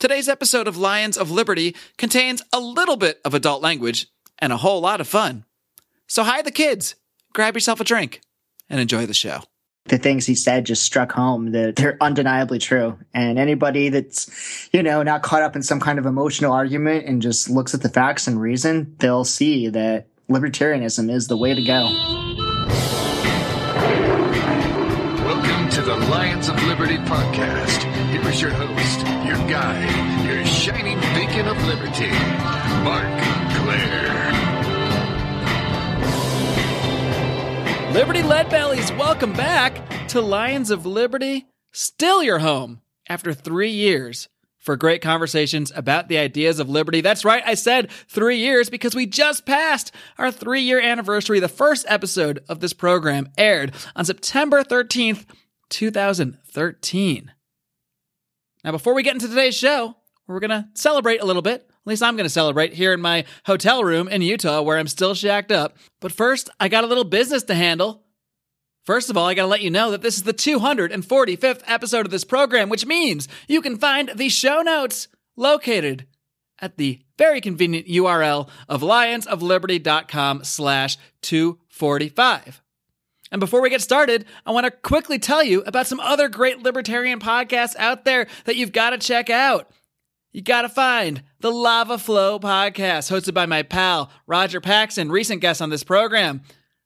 Today's episode of Lions of Liberty contains a little bit of adult language and a whole lot of fun. So hide the kids, grab yourself a drink, and enjoy the show. The things he said just struck home that they're undeniably true. And anybody that's, you know, not caught up in some kind of emotional argument and just looks at the facts and reason, they'll see that libertarianism is the way to go. Welcome to the Lions of Liberty podcast. Here is your host, your guide, your shining beacon of liberty, Marc Clair. Liberty Lead Bellies, welcome back to Lions of Liberty. Still your home after three years for great conversations about the ideas of liberty. That's right, I said three years because we just passed our three year anniversary. The first episode of this program aired on September 13th, 2013. Now, before we get into today's show, we're going to celebrate a little bit. At least I'm going to celebrate here in my hotel room in Utah where I'm still shacked up. But first, I got a little business to handle. First of all, I got to let you know that this is the 245th episode of this program, which means you can find the show notes located at the very convenient URL of lionsofliberty.com slash 245. And before we get started, I want to quickly tell you about some other great libertarian podcasts out there that you've got to check out. You got to find the Lava Flow podcast, hosted by my pal, Roger Paxton, recent guest on this program.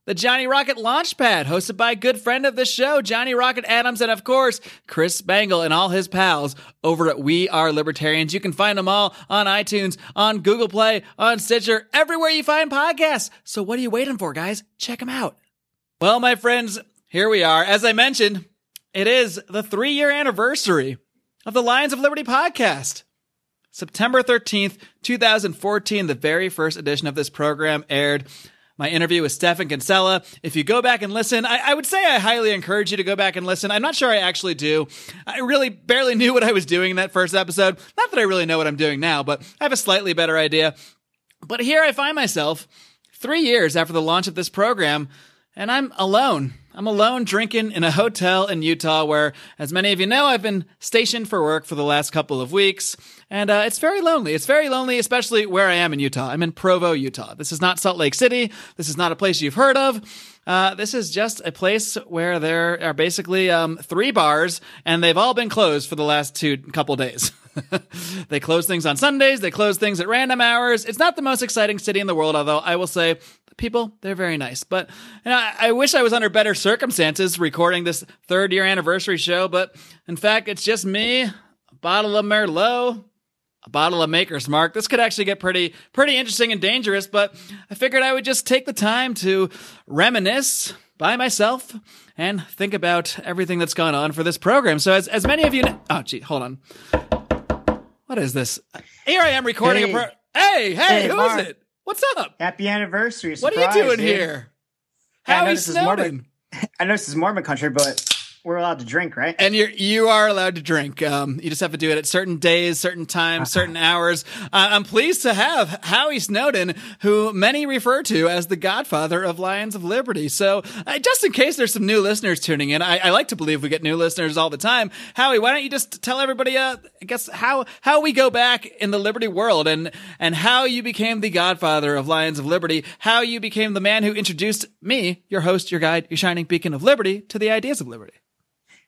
The Johnny Rocket Launchpad, hosted by a good friend of the show, Johnny Rocket Adams, and of course, Chris Spangle and all his pals over at We Are Libertarians. You can find them all on iTunes, on Google Play, on Stitcher, everywhere you find podcasts. So what are you waiting for, guys? Check them out. Well, my friends, here we are. As I mentioned, it is the three year anniversary of the Lions of Liberty podcast. September 13th, 2014, the very first edition of this program aired. My interview with Stephan Kinsella. If you go back and listen, I, I, would say I highly encourage you to go back and listen. I'm not sure I actually do. I really barely knew what I was doing in that first episode. Not that I really know what I'm doing now, but I have a slightly better idea. But here I find myself three years after the launch of this program, and I'm alone. I'm alone drinking in a hotel in Utah where, as many of you know, I've been stationed for work for the last couple of weeks. And uh, it's very lonely. It's very lonely, especially where I am in Utah. I'm in Provo, Utah. This is not Salt Lake City. This is not a place you've heard of. Uh, this is just a place where there are basically um, three bars, and they've all been closed for the last two couple days. they close things on Sundays. They close things at random hours. It's not the most exciting city in the world, although I will say people, they're very nice. But you know, I, I wish I was under better circumstances recording this third year anniversary show. But in fact, it's just me, a bottle of Merlot, a bottle of Maker's Marc. This could actually get pretty, pretty interesting and dangerous, but I figured I would just take the time to reminisce by myself and think about everything that's gone on for this program. So as, as many of you know, oh gee, hold on. What is this? Here I am recording Hey. a pro- Hey, hey, Hey, who is Mark. it? What's up? Happy anniversary. What are you doing dude. here? Yeah, I know Howie this is Snowdon. Mormon. I know this is Mormon country, but we're allowed to drink, right? And you're you are allowed to drink. Um, you just have to do it at certain days, certain times, certain hours. Uh, I'm pleased to have Howie Snowdon, who many refer to as the Godfather of Lions of Liberty. So, uh, just in case there's some new listeners tuning in, I, I like to believe we get new listeners all the time. Howie, why don't you just tell everybody, uh, I guess how how we go back in the Liberty world and and how you became the Godfather of Lions of Liberty, how you became the man who introduced me, your host, your guide, your shining beacon of liberty, to the ideas of liberty.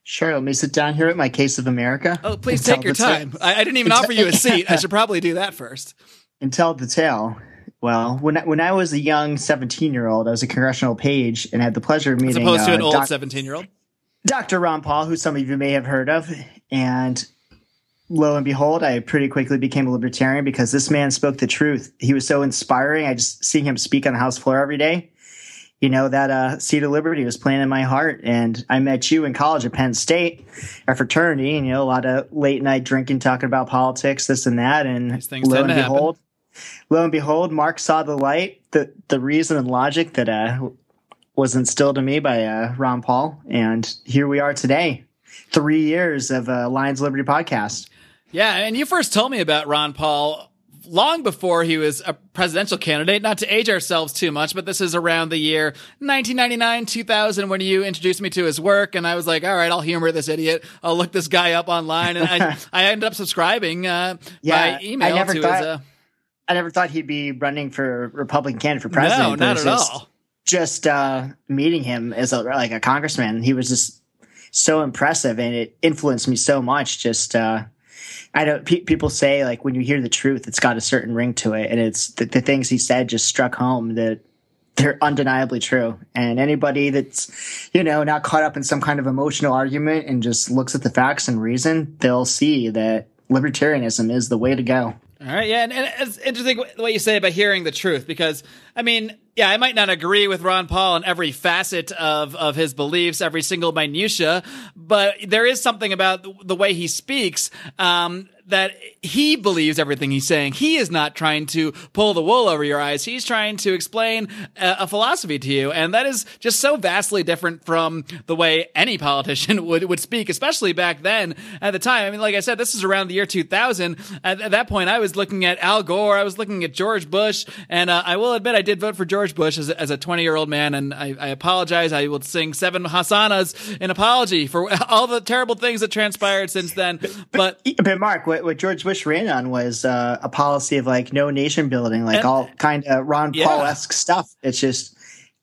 Sure. Let me sit down here at my case of America. Oh, please take your time. I, I didn't even offer you a seat. I should probably do that first. and tell the tale. Well, when I, when I was a young 17 year old, I was a congressional page and had the pleasure of meeting. As opposed to uh, an old 17 year old. Dr. Ron Paul, who some of you may have heard of. And lo and behold, I pretty quickly became a libertarian because this man spoke the truth. He was so inspiring. I just seeing him speak on the House floor every day. You know, that uh, seat of liberty was playing in my heart. And I met you in college at Penn State, our fraternity, and, you know, a lot of late night drinking, talking about politics, this and that. And lo and to happen. behold, lo and behold, Marc saw the light, the, the reason and logic that uh, was instilled in me by uh, Ron Paul, and here we are today. Three years of uh, Lions Liberty podcast. Yeah, and you first told me about Ron Paul long before he was a presidential candidate. Not to age ourselves too much, but this is around the year 1999, 2000 when you introduced me to his work. And I was like, all right, I'll humor this idiot. I'll look this guy up online. And I, I ended up subscribing uh, Yeah, by email I never to thought- his. Uh, I never thought he'd be running for Republican candidate for president. no, not at versus all. Just uh, meeting him as a, like a congressman, he was just so impressive, and it influenced me so much. Just uh, I don't. Pe- people say like when you hear the truth, it's got a certain ring to it, and it's the, the things he said just struck home that they're undeniably true. And anybody that's you know not caught up in some kind of emotional argument and just looks at the facts and reason, they'll see that libertarianism is the way to go. All right, yeah, and, and it's interesting what you say about hearing the truth because I mean, yeah, I might not agree with Ron Paul in every facet of of his beliefs, every single minutia, but there is something about the way he speaks um, that he believes everything he's saying. He is not trying to pull the wool over your eyes. He's trying to explain a, a philosophy to you, and that is just so vastly different from the way any politician would would speak, especially back then at the time. I mean, like I said, this is around the year 2000. At, at that point, I was looking at Al Gore, I was looking at George Bush, and uh, I will admit I did vote for George Bush as, a- as a 20 year old man, and I, I apologize. I will sing seven Hassanas in apology for all the terrible things that transpired since then. But But Marc, what, what George Bush ran on was uh, a policy of like no nation building, like And- all kind of Ron Yeah. Paul esque stuff. It's just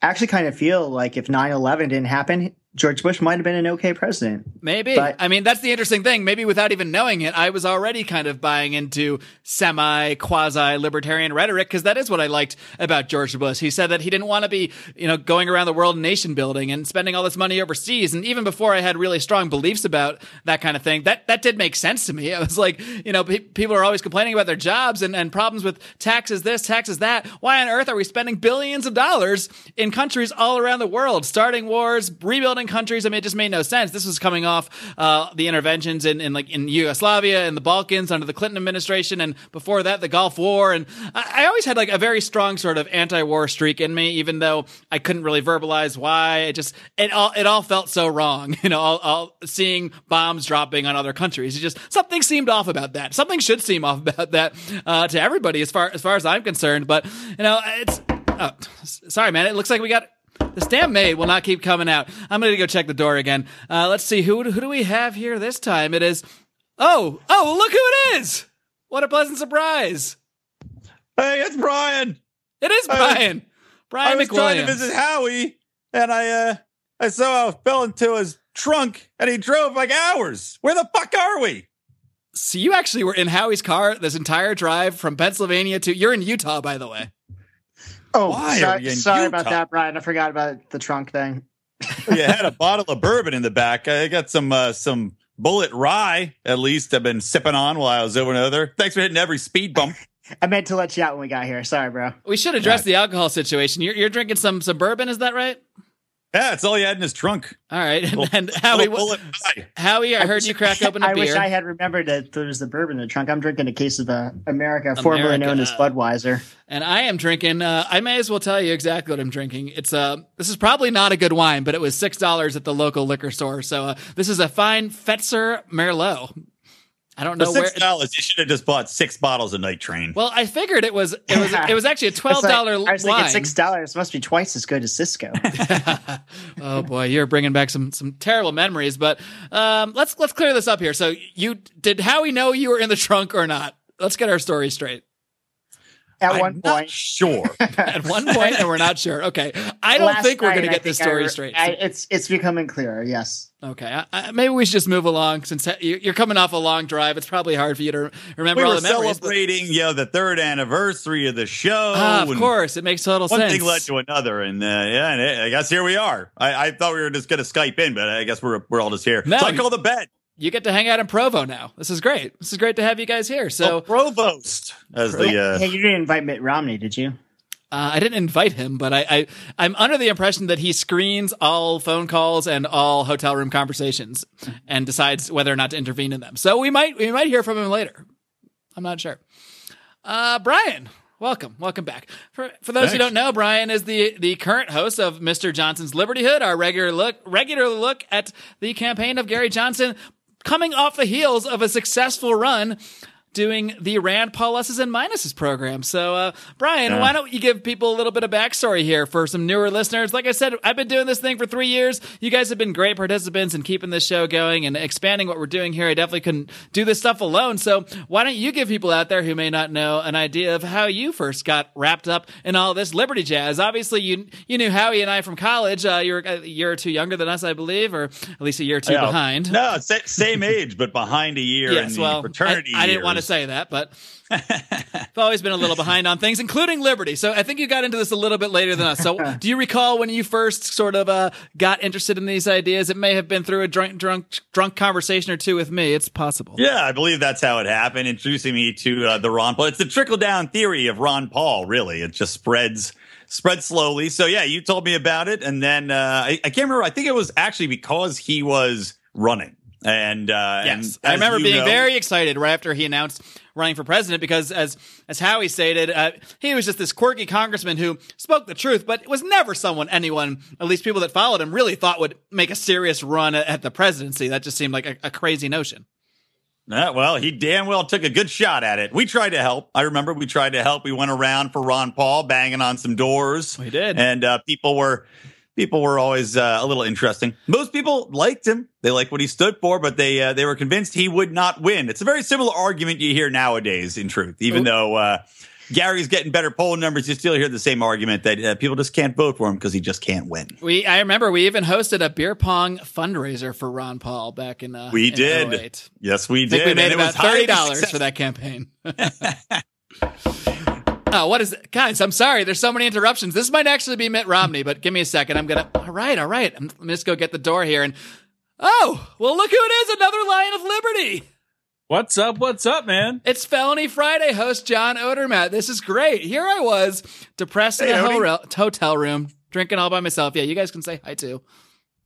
I actually kind of feel like if 9-11 didn't happen, George Bush might have been an okay president. Maybe. But- I mean, that's the interesting thing. Maybe without even knowing it, I was already kind of buying into semi quasi libertarian rhetoric because that is what I liked about George Bush. He said that he didn't want to be, you know, going around the world nation building and spending all this money overseas. And even before I had really strong beliefs about that kind of thing, that, that did make sense to me. I was like, you know, pe- people are always complaining about their jobs and, and problems with taxes this, taxes that. Why on earth are we spending billions of dollars in countries all around the world, starting wars, rebuilding countries? I mean, it just made no sense. This was coming off uh, the interventions in, in like in Yugoslavia and the Balkans under the Clinton administration, and before that, the Gulf War. And I, I always had like a very strong sort of anti-war streak in me, even though I couldn't really verbalize why. It just it all it all felt so wrong. You know, all, all seeing bombs dropping on other countries. It just something seemed off about that. Something should seem off about that uh, to everybody, as far as far as I'm concerned. But you know, it's. Oh, sorry, man. It looks like we got this damn maid will not keep coming out. I'm going to go check the door again. Uh, let's see who who do we have here this time? It is. Oh, oh, look who it is! What a pleasant surprise! Hey, it's Brian. It is I Brian. I Brian was trying to visit Howie, and I uh I saw I fell into his trunk, and he drove like hours. Where the fuck are we? So you actually were in Howie's car this entire drive from Pennsylvania to. You're in Utah, by the way. Oh, Why sorry, we sorry about that, Brian. I forgot about the trunk thing. you had a bottle of bourbon in the back. I got some uh, some Bulleit rye. At least I've been sipping on while I was over and over. Thanks for hitting every speed bump. I meant to let you out when we got here. Sorry, bro. We should address the alcohol situation. You're, you're drinking some some bourbon, is that right? Yeah, that's all he had in his trunk. All right. And, and Howie, little Bulleit rye. Howie, I heard wish- you crack open a I beer. I wish I had remembered that there was the bourbon in the trunk. I'm drinking a case of uh, America, formerly known as Budweiser. and I am drinking. Uh, I may as well tell you exactly what I'm drinking. It's uh, this is probably not a good wine, but it was six dollars at the local liquor store. So uh, this is a fine Fetzer Merlot. I don't know where. six dollars, you should have just bought six bottles of Night Train. Well, I figured it was it was it was actually a twelve dollar I was thinking six dollars must be twice as good as Cisco. oh boy, you're bringing back some some terrible memories. But um, let's let's clear this up here. So you did Howie know you were in the trunk or not? Let's get our story straight. At I'm one not point, sure. At one point, and we're not sure. Okay, I don't last think we're going night, to I get this think I story straight. I, it's it's becoming clearer. Yes. Okay, I, I, maybe we should just move along since you- you're coming off a long drive. It's probably hard for you to remember we all were the memories. but- celebrating, you know, the third anniversary of the show. Ah, of course, it makes total One sense. One thing led to another, and uh, yeah, and I guess here we are. I, I thought we were just going to Skype in, but I guess we're we're all just here. No, so I call the bet. You get to hang out in Provo now. This is great. This is great to have you guys here. So So provost, as the uh, hey, you didn't invite Mitt Romney, did you? Uh, I didn't invite him, but I, I I'm under the impression that he screens all phone calls and all hotel room conversations and decides whether or not to intervene in them. So we might we might hear from him later. I'm not sure. Uh, Brian, welcome, welcome back. For for those who don't know, Brian is the the current host of Mr. Johnson's Libertyhood, our regular look regular look at the campaign of Gary Johnson, coming off the heels of a successful run doing the Rand Paul Pluses and Minuses program. So, uh, Brian, why don't you give people a little bit of backstory here for some newer listeners? Like I said, I've been doing this thing for three years. You guys have been great participants in keeping this show going and expanding what we're doing here. I definitely couldn't do this stuff alone. So, why don't you give people out there who may not know an idea of how you first got wrapped up in all this Liberty jazz? Obviously, you you knew Howie and I from college. Uh, you're a year or two younger than us, I believe, or at least a year or two Yeah. behind. No, same age, but behind a year in the well, I, fraternity. I didn't want to say that, but I've always been a little behind on things, including Liberty. So I think you got into this a little bit later than us. So do you recall when you first sort of uh, got interested in these ideas? It may have been through a drunk, drunk, drunk conversation or two with me. It's possible. Yeah, I believe that's how it happened, introducing me to uh, the Ron Paul. It's the trickle down theory of Ron Paul, really. It just spreads spread slowly. So yeah, you told me about it, and then uh, I, I can't remember. I think it was actually because he was running, and uh, Yes, and I remember being know- very excited right after he announced running for president because, as as Howie stated, uh, he was just this quirky congressman who spoke the truth, but was never someone anyone, at least people that followed him, really thought would make a serious run at, the presidency. That just seemed like a, a crazy notion. Yeah, well, he damn well took a good shot at it. We tried to help. I remember we tried to help. We went around for Ron Paul, banging on some doors. We did. and uh, people were people were always uh, a little interesting. Most people liked him; they liked what he stood for, but they uh, they were convinced he would not win. It's a very similar argument you hear nowadays. In truth, even though uh, Gary's getting better poll numbers, you still hear the same argument that uh, people just can't vote for him because he just can't win. We I remember we even hosted a beer pong fundraiser for Ron Paul back in uh, We in did. 08. Yes, we did. we and made it about was thirty dollars for that campaign. oh, what is it? guys? I'm sorry. There's so many interruptions. This might actually be Mitt Romney, but give me a second. I'm gonna. All right, all right. I'm, let me just go get the door here. And oh, well, look who it is! Another Lion of Liberty. What's up? What's up, man? It's Felony Friday host John Odermatt. This is great. Here I was, depressed in Hey, a Odie. ho- hotel room, drinking all by myself. Yeah, you guys can say hi too.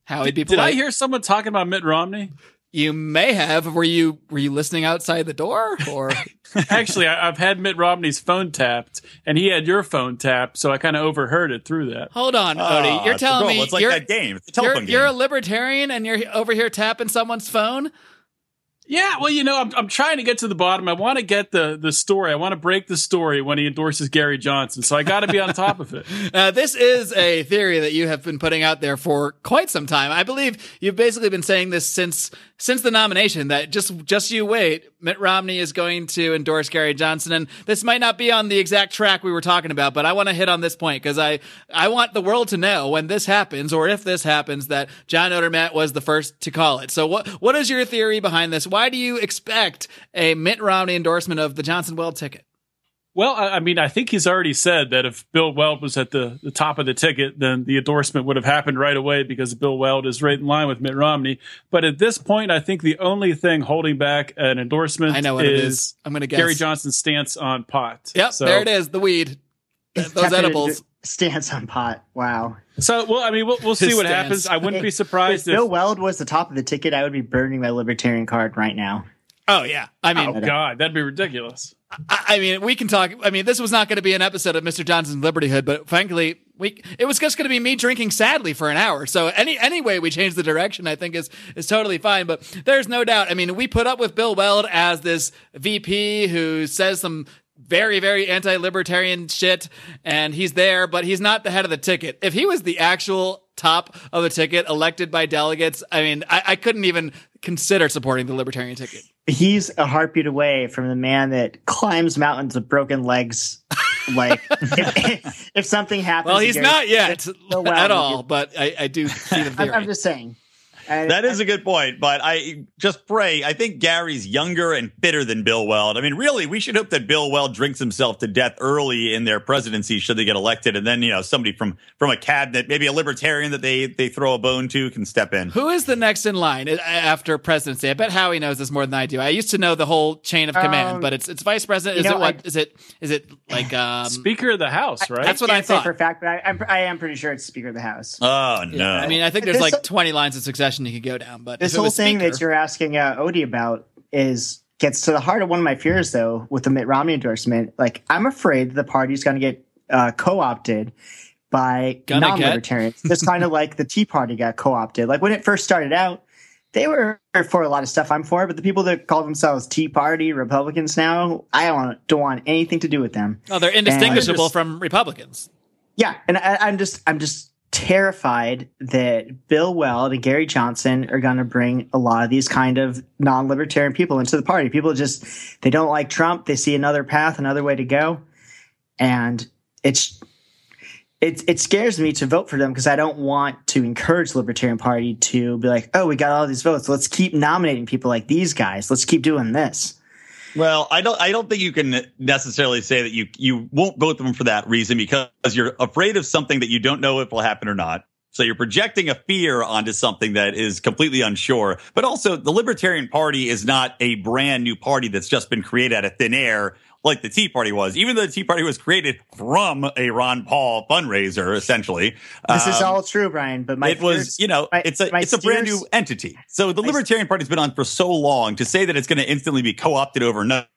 Howie'd be Did I hear someone talking about Mitt Romney? You may have. Were you were you listening outside the door or? Actually, I, I've had Mitt Romney's phone tapped, and he had your phone tapped, so I kind of overheard it through that. Hold on, Cody, Odie. You're ah, telling me it's like you're, that game. It's a you're, telephone you're a libertarian and you're over here tapping someone's phone. Yeah, well, you know, I'm, I'm trying to get to the bottom. I want to get the the story. I want to break the story when he endorses Gary Johnson. So I got to be on top of it. Uh, this is a theory that you have been putting out there for quite some time. I believe you've basically been saying this since since the nomination that just just you wait, Mitt Romney is going to endorse Gary Johnson, and this might not be on the exact track we were talking about, but I want to hit on this point because I I want the world to know when this happens or if this happens that John Odermatt was the first to call it. So what what is your theory behind this? Why do you expect a Mitt Romney endorsement of the Johnson Weld ticket? Well, I, I mean, I think he's already said that if Bill Weld was at the, the top of the ticket, then the endorsement would have happened right away because Bill Weld is right in line with Mitt Romney. But at this point, I think the only thing holding back an endorsement I know what is it is. I'm going to guess Gary Johnson's stance on pot. Yep, So- there it is. The weed. Those edibles. Stance on pot. Wow. So, well, I mean, we'll, we'll see what stance. happens. I wouldn't be If surprised if. Bill Weld was the top of the ticket, I would be burning my libertarian card right now. Oh yeah. I mean, oh, God, that'd be ridiculous. I, I mean, we can talk. I mean, this was not going to be an episode of Mr. Johnson's Libertyhood, but frankly, we it was just going to be me drinking sadly for an hour. So any any way we change the direction, I think is is totally fine. But there's no doubt. I mean, we put up with Bill Weld as this VP who says some very very anti-libertarian shit and he's there but he's not the head of the ticket if he was the actual top of the ticket elected by delegates i mean i, I couldn't even consider supporting the libertarian ticket He's a heartbeat away from the man that climbs mountains with broken legs. Like if, if something happens, well he's Gary- not yet oh, Weld at all but i, I do see the I'm, theory I'm just saying. I- That is a good point, but I just pray. I think Gary's younger and fitter than Bill Weld. I mean, really, we should hope that Bill Weld drinks himself to death early in their presidency, should they get elected, and then you know somebody from from a cabinet, maybe a libertarian that they they throw a bone to, can step in. Who is the next in line uh, after presidency? I bet Howie knows this more than I do. I used to know the whole chain of command, Um, but it's it's vice president. Is know, it what? I- Is it is it like um? Speaker of the House, right? That's what I can't say thought. for a fact, but I, I'm, I am pretty sure it's Speaker of the House. Oh no! I mean, I think there's This- like 20 lines of succession you could go down, but this whole thing speaker- that you're asking uh, Odie about is gets to the heart of one of my fears, though, with the Mitt Romney endorsement. Like, I'm afraid the party's going to get uh, co-opted by non-libertarians, just kind of like the Tea Party got co-opted. Like when it first started out, they were for a lot of stuff I'm for, but the people that call themselves Tea Party Republicans now, I don't don't want anything to do with them. Oh, they're indistinguishable just- from Republicans. Yeah, and I, I'm just I'm just terrified that Bill Weld and Gary Johnson are going to bring a lot of these kind of non-libertarian people into the party. People just they don't like Trump. They see another path, another way to go, and it's it it scares me to vote for them because I don't want to encourage Libertarian Party to be like, oh, we got all these votes. Let's keep nominating people like these guys. Let's keep doing this. Well, I don't. I don't think you can necessarily say that you you won't vote them for that reason because you're afraid of something that you don't know if will happen or not. So you're projecting a fear onto something that is completely unsure. But also, the Libertarian Party is not a brand new party that's just been created out of thin air like the Tea Party was. Even though the Tea Party was created from a Ron Paul fundraiser, essentially. This is Um, all true, Brian. But my it was, fears- you know, my- it's a it's a brand new entity. So the Libertarian Party's been on for so long to say that it's going to instantly be co-opted overnight.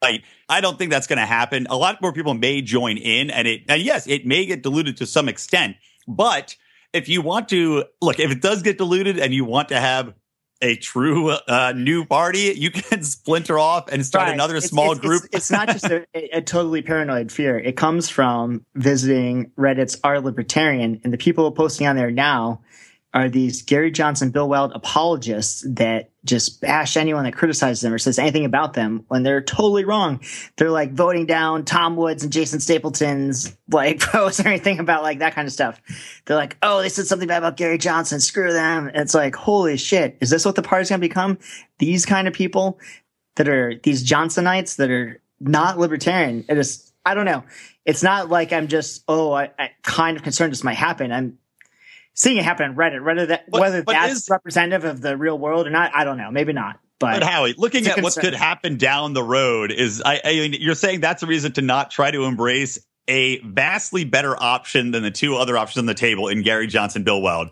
I don't think that's going to happen. A lot more people may join in, and it and yes, it may get diluted to some extent. But if you want to look, if it does get diluted, and you want to have a true uh, new party, you can splinter off and start Right. another It's- small it's- group. It's, it's not just a, a totally paranoid fear. It comes from visiting Reddit's R Libertarian, and the people posting on there now are these Gary Johnson, Bill Weld apologists that just bash anyone that criticizes them or says anything about them when they're totally wrong. They're like voting down Tom Woods and Jason Stapleton's like posts or anything about like that kind of stuff. They're like, oh, they said something bad about Gary Johnson. Screw them. And it's like, holy shit. Is this what the party's going to become? These kind of people that are these Johnsonites that are not libertarian. It is, I don't know. It's not like I'm just, oh, I, I kind of concerned this might happen. I'm seeing it happen on Reddit. Whether that, But- whether but that's is- representative of the real world or not, I don't know. Maybe not. But, But Howie, looking at what could happen down the road is, I, I mean, you're saying that's a reason to not try to embrace a vastly better option than the two other options on the table in Gary Johnson, Bill Weld.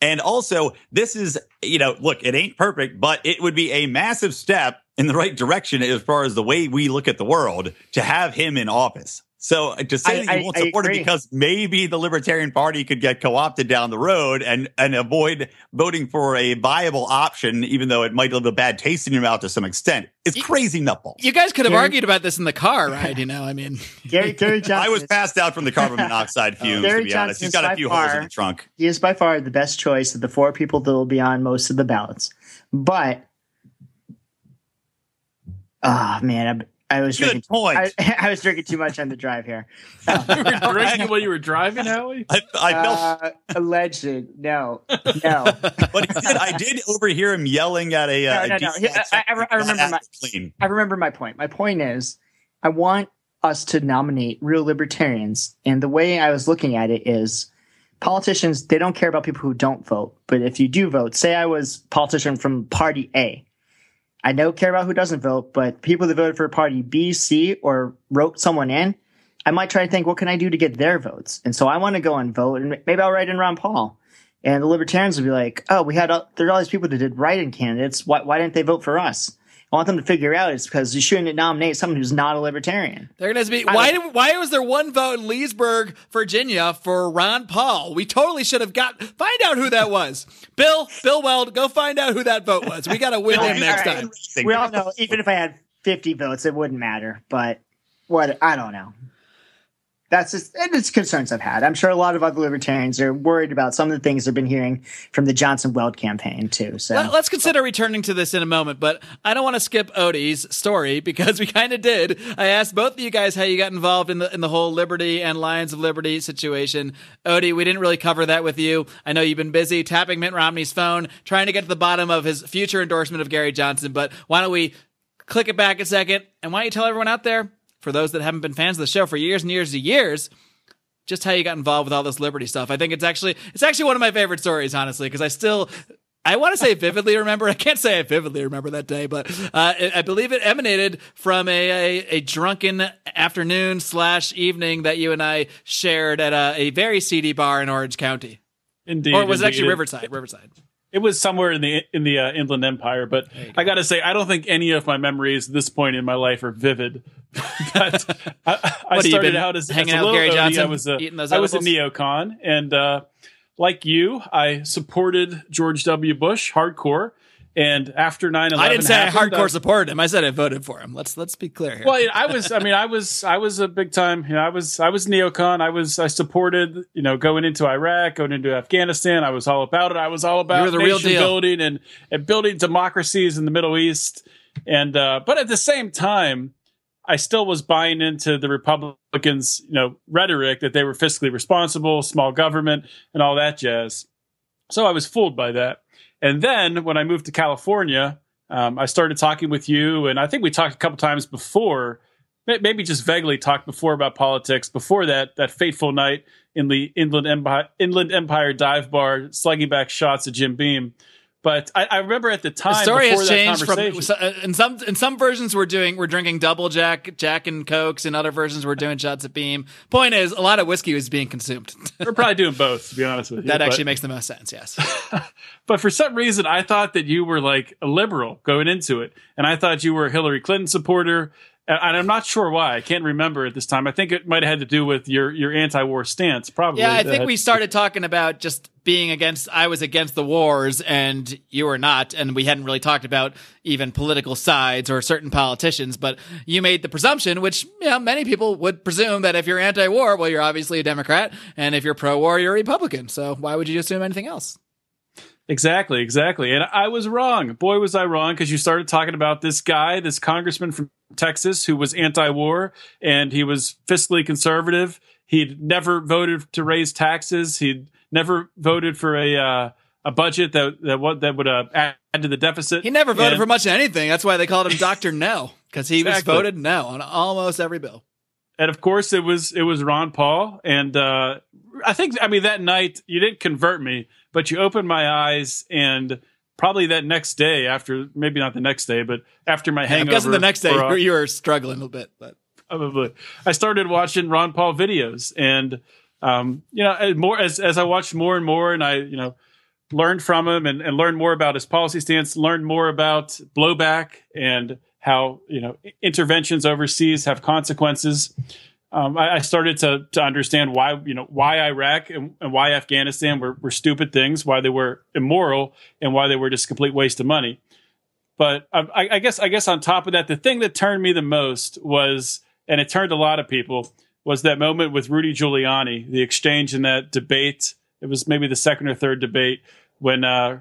And also, this is, you know, look, it ain't perfect, but it would be a massive step in the right direction as far as the way we look at the world to have him in office. So uh, to say I- that you I- won't I support it because maybe the Libertarian Party could get co-opted down the road and and avoid voting for a viable option, even though it might leave a bad taste in your mouth to some extent, is crazy nutballs. You guys could have Gary- argued about this in the car, right? You know, I mean, Gary, Gary Johnson, I was passed out from the carbon monoxide fumes, Gary to be honest. He's Johnson's got a by few holes in the trunk. he is by far the best choice of the four people that will be on most of the ballots. But, oh man, I, I was Good drinking. point. I, I, I was drinking too much on the drive here. you were drinking while you were driving, Howie? I, felt, Uh, alleged. No, no. but he did, I did overhear him yelling at a. Uh, No, no, no. He- I- I- I remember my- clean. I remember my point. My point is, I want us to nominate real libertarians, and the way I was looking at it is, politicians they don't care about people who don't vote, but if you do vote, say I was politician from Party A, I don't care about who doesn't vote, but people that voted for Party B, C, or wrote someone in, I might try to think, what can I do to get their votes? And so I want to go and vote, and maybe I'll write in Ron Paul. And the libertarians will be like, oh, we had, all, there are all these people that did write in candidates. Why, why didn't they vote for us? I want them to figure out it's because you shouldn't nominate someone who's not a libertarian. they're going to be. Why? Did, why was there one vote in Leesburg, Virginia, for Ron Paul? We totally should have got. Find out who that was. Bill, Bill Weld, go find out who that vote was. We got to win him next All right. time. We all know, even if I had 50 votes, it wouldn't matter. But what, I don't know. That's just, and it's concerns I've had. I'm sure a lot of other libertarians are worried about some of the things they've been hearing from the Johnson Weld campaign, too. So. Let, us consider returning to this in a moment, but I don't want to skip Odie's story because we kind of did. I asked both of you guys how you got involved in the in the whole Liberty and Lions of Liberty situation. Odie, we didn't really cover that with you. I know you've been busy tapping Mitt Romney's phone, trying to get to the bottom of his future endorsement of Gary Johnson. But why don't we click it back a second and why don't you tell everyone out there, for those that haven't been fans of the show for years and years and years, just how you got involved with all this liberty stuff. I think it's actually it's actually one of my favorite stories, honestly, because I still I want to say vividly remember. I can't say I vividly remember that day, but uh, I believe it emanated from a, a, a drunken afternoon slash evening that you and I shared at a, a very seedy bar in Orange County, Indeed. or was it indeed. actually Riverside? Riverside. It was somewhere in the in the uh, Inland Empire, but I got to say, I don't think any of my memories at this point in my life are vivid. but I, I What, have you started been out as, hanging as a out with Gary. Johnson, I was a, eating those I was a neocon, and uh, like you, I supported George W. Bush hardcore. And after 9 11, I didn't say I happened, hardcore supported him. I said I voted for him. Let's let's be clear here. Well, I was. I mean, I was. I was a big time. You know, I was. I was neocon. I was. I supported. You know, going into Iraq, going into Afghanistan. I was all about it. I was all about the real nation deal. building and and building democracies in the Middle East. And uh, but at the same time, I still was buying into the Republicans, you know, rhetoric that they were fiscally responsible, small government, and all that jazz. So I was fooled by that. And then when I moved to California, um, I started talking with you, and I think we talked a couple times before, maybe just vaguely talked before about politics. Before that, that fateful night in the Inland Empire, Inland Empire dive bar, slugging back shots at Jim Beam. But I, I remember at the time, the story has changed from uh, in some in some versions we're doing we're drinking double jack jack and cokes. In other versions we're doing shots at beam. Point is a lot of whiskey was being consumed. We're probably doing both, to be honest with you. that But- actually makes the most sense yes. But for some reason, I thought that you were like a liberal going into it, and I thought you were a Hillary Clinton supporter. And I'm not sure why. I can't remember at this time. I think it might have had to do with your your anti-war stance. Probably. yeah i think Uh, we started talking about just being against i was against the wars and you were not and we hadn't really talked about even political sides or certain politicians but you made the presumption which you know many people would presume that if you're anti-war well you're obviously a democrat and if you're pro-war you're a republican so why would you assume anything else Exactly, exactly. And I was wrong. Boy, was I wrong because you started talking about this guy, this congressman from Texas who was anti war and he was fiscally conservative. He'd never voted to raise taxes. He'd never voted for a, uh, a budget that that what that would uh, add to the deficit. He never voted And- for much of anything. That's why they called him Doctor No because he was voted no on almost every bill. and of course it was it was Ron Paul and uh I think I mean that night you didn't convert me but you opened my eyes and probably that next day after maybe not the next day but after my hangover. I'm guessing the next day or, uh, you were struggling a little bit, but probably I started watching Ron Paul videos and um you know as more as as I watched more and more and I you know learned from him and, and learned more about his policy stance learned more about blowback and how you know interventions overseas have consequences um, I, I started to to understand why you know why Iraq and, and why Afghanistan were, were stupid things, why they were immoral, and why they were just complete waste of money. But I, I I guess I guess on top of that, the thing that turned me the most was, and it turned a lot of people, was that moment with Rudy Giuliani, the exchange in that debate. It was maybe the second or third debate when uh,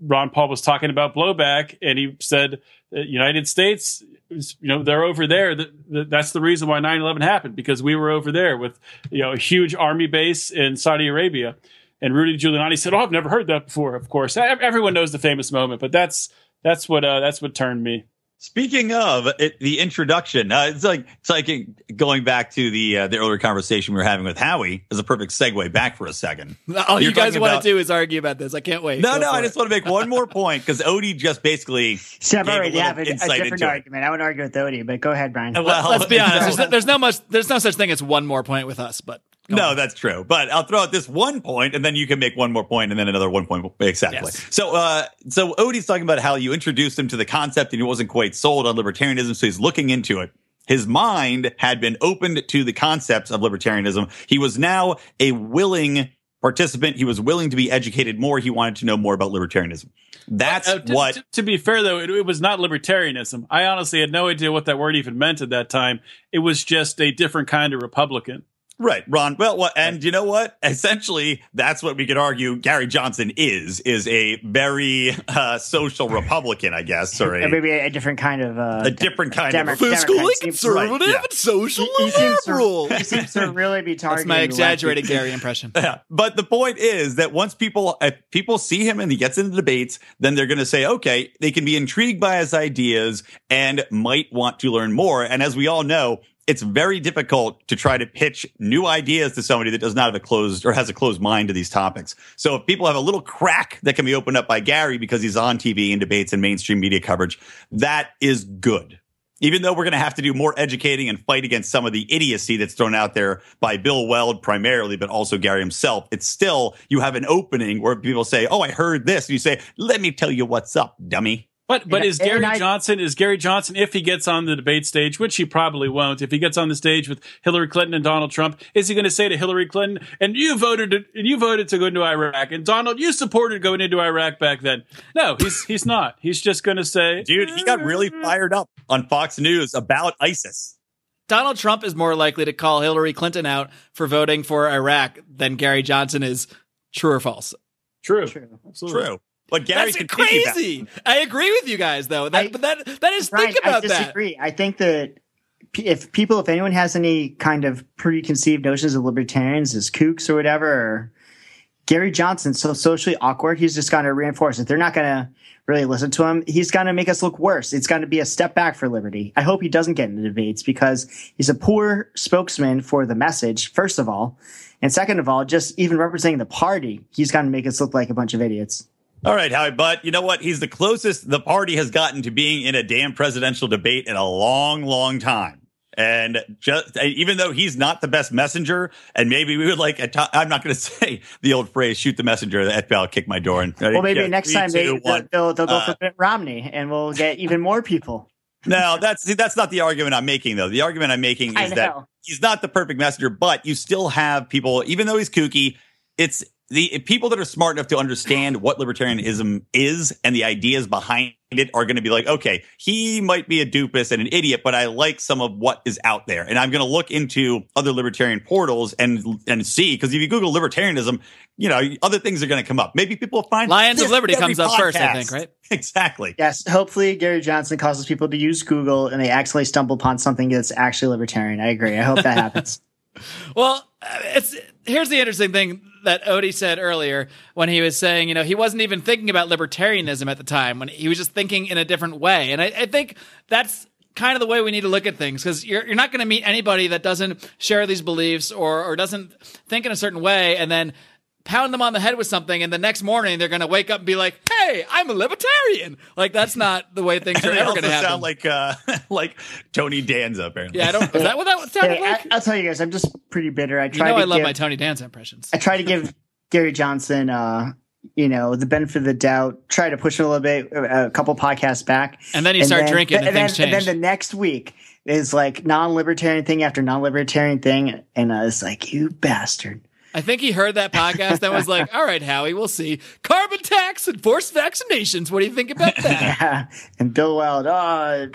Ron Paul was talking about blowback, and he said, uh, "United States, you know, they're over there. Th- th- that's the reason why 9/11 happened because we were over there with, you know, a huge army base in Saudi Arabia." And Rudy Giuliani said, "Oh, I've never heard that before." Of course, everyone knows the famous moment, but that's that's what uh, that's what turned me. Speaking of it, the introduction, uh, it's like it's like going back to the uh, the earlier conversation we were having with Howie is a perfect segue back for a second. all you You're guys want about- to do is argue about this. I can't wait. No, Go no, I it. just want to make one more point because Odie just basically See, I've gave a already little have a, a different into it. argument. I want to argue with Odie, but go ahead, Brian. Well, Let's be honest. There's, there's no much. There's no such thing as one more point with us. But go No, on. that's true. But I'll throw out this one point, and then you can make one more point, and then another one point. Exactly. Yes. So, uh, so Odie's talking about how you introduced him to the concept, and he wasn't quite sold on libertarianism, so he's looking into it. His mind had been opened to the concepts of libertarianism. He was now a willing participant. He was willing to be educated more. He wanted to know more about libertarianism. That's Uh, to, what. To, to be fair, though, it, it was not libertarianism. I honestly had no idea what that word even meant at that time. It was just a different kind of Republican. Right, Ron. Well, what, and you know what? Essentially, that's what we could argue Gary Johnson is, is a very uh, social Republican, I guess, or Or maybe a different kind of uh, a different kind Demo- of. Democrat fiscally conservative Right, yeah. social he, he seems liberal. to, he seems to really be targeting. That's targeting. my exaggerated lefty. Gary impression. Yeah. But the point is that once people if people see him and he gets into debates, then they're going to say, okay, they can be intrigued by his ideas and might want to learn more. And as we all know, it's very difficult to try to pitch new ideas to somebody that does not have a closed or has a closed mind to these topics. So if people have a little crack that can be opened up by Gary because he's on TV and debates and mainstream media coverage, that is good. Even though we're going to have to do more educating and fight against some of the idiocy that's thrown out there by Bill Weld primarily, but also Gary himself, it's still, you have an opening where people say, Oh, I heard this. And you say, let me tell you what's up, dummy. But but And- is Gary I- Johnson is Gary Johnson if he gets on the debate stage, which he probably won't, if he gets on the stage with Hillary Clinton and Donald Trump, is he going to say to Hillary Clinton, "And you voted and you voted to go into Iraq, and Donald, you supported going into Iraq back then"? No, he's he's not. He's just going to say, Dude, he got really uh, fired up on Fox News about ISIS. Donald Trump is more likely to call Hillary Clinton out for voting for Iraq than Gary Johnson is. True or false? "True, True. absolutely." True. But Gary That's can piggyback. crazy. I agree with you guys, though. That, I- but that that is Brian, think about I that. disagree. I think that if people, if anyone has any kind of preconceived notions of libertarians as kooks or whatever, or Gary Johnson's so socially awkward, he's just going to reinforce it. They're not going to really listen to him. He's going to make us look worse. It's going to be a step back for liberty. I hope he doesn't get into debates because he's a poor spokesman for the message, first of all. And second of all, just even representing the party, he's going to make us look like a bunch of idiots. All right, Howie, but you know what? He's the closest the party has gotten to being in a damn presidential debate in a long, long time. And just even though he's not the best messenger, and maybe we would like, at ti- I'm not going to say the old phrase "shoot the messenger." The FBI will kick my door. And Well, maybe Yeah, next three, time they, two, they'll, they'll go Uh, for Mitt Romney and we'll get even more people. No, that's see, that's not the argument I'm making though. The argument I'm making is that he's not the perfect messenger, but you still have people, even though he's kooky, it's the people that are smart enough to understand what libertarianism is and the ideas behind it are going to be like, okay, he might be a doofus and an idiot, but I like some of what is out there, and I'm going to look into other libertarian portals and and see because if you Google libertarianism, you know other things are going to come up. Maybe people will find Lions of Liberty every comes up first, I think, right? Exactly. Yes, hopefully Gary Johnson causes people to use Google and they accidentally stumble upon something that's actually libertarian. I agree. I hope that happens. Well, uh, it's here's the interesting thing that Odie said earlier when he was saying, you know, he wasn't even thinking about libertarianism at the time when he was just thinking in a different way, and I, I think that's kind of the way we need to look at things because you're you're not going to meet anybody that doesn't share these beliefs or or doesn't think in a certain way, and then pound them on the head with something, and the next morning they're going to wake up and be like, "Hey, I'm a libertarian." Like that's not the way things are And they ever going to happen. sound like uh, like Tony Danza apparently. yeah, I don't. Is that what that sounded Hey, like? I, will tell you guys, I'm just pretty bitter. I try. you try know, to I love give, my Tony Danza impressions. I try to give Gary Johnson, uh, you know, the benefit of the doubt. Try to push it a little bit, uh, a couple podcasts back, And then you start drinking and, then, change. and then the next week is like non-libertarian thing after non-libertarian thing, and I was like, you bastard. I think he heard that podcast and was like, all right, Howie, we'll see. Carbon tax and forced vaccinations. What do you think about that? and Bill Weld, oh,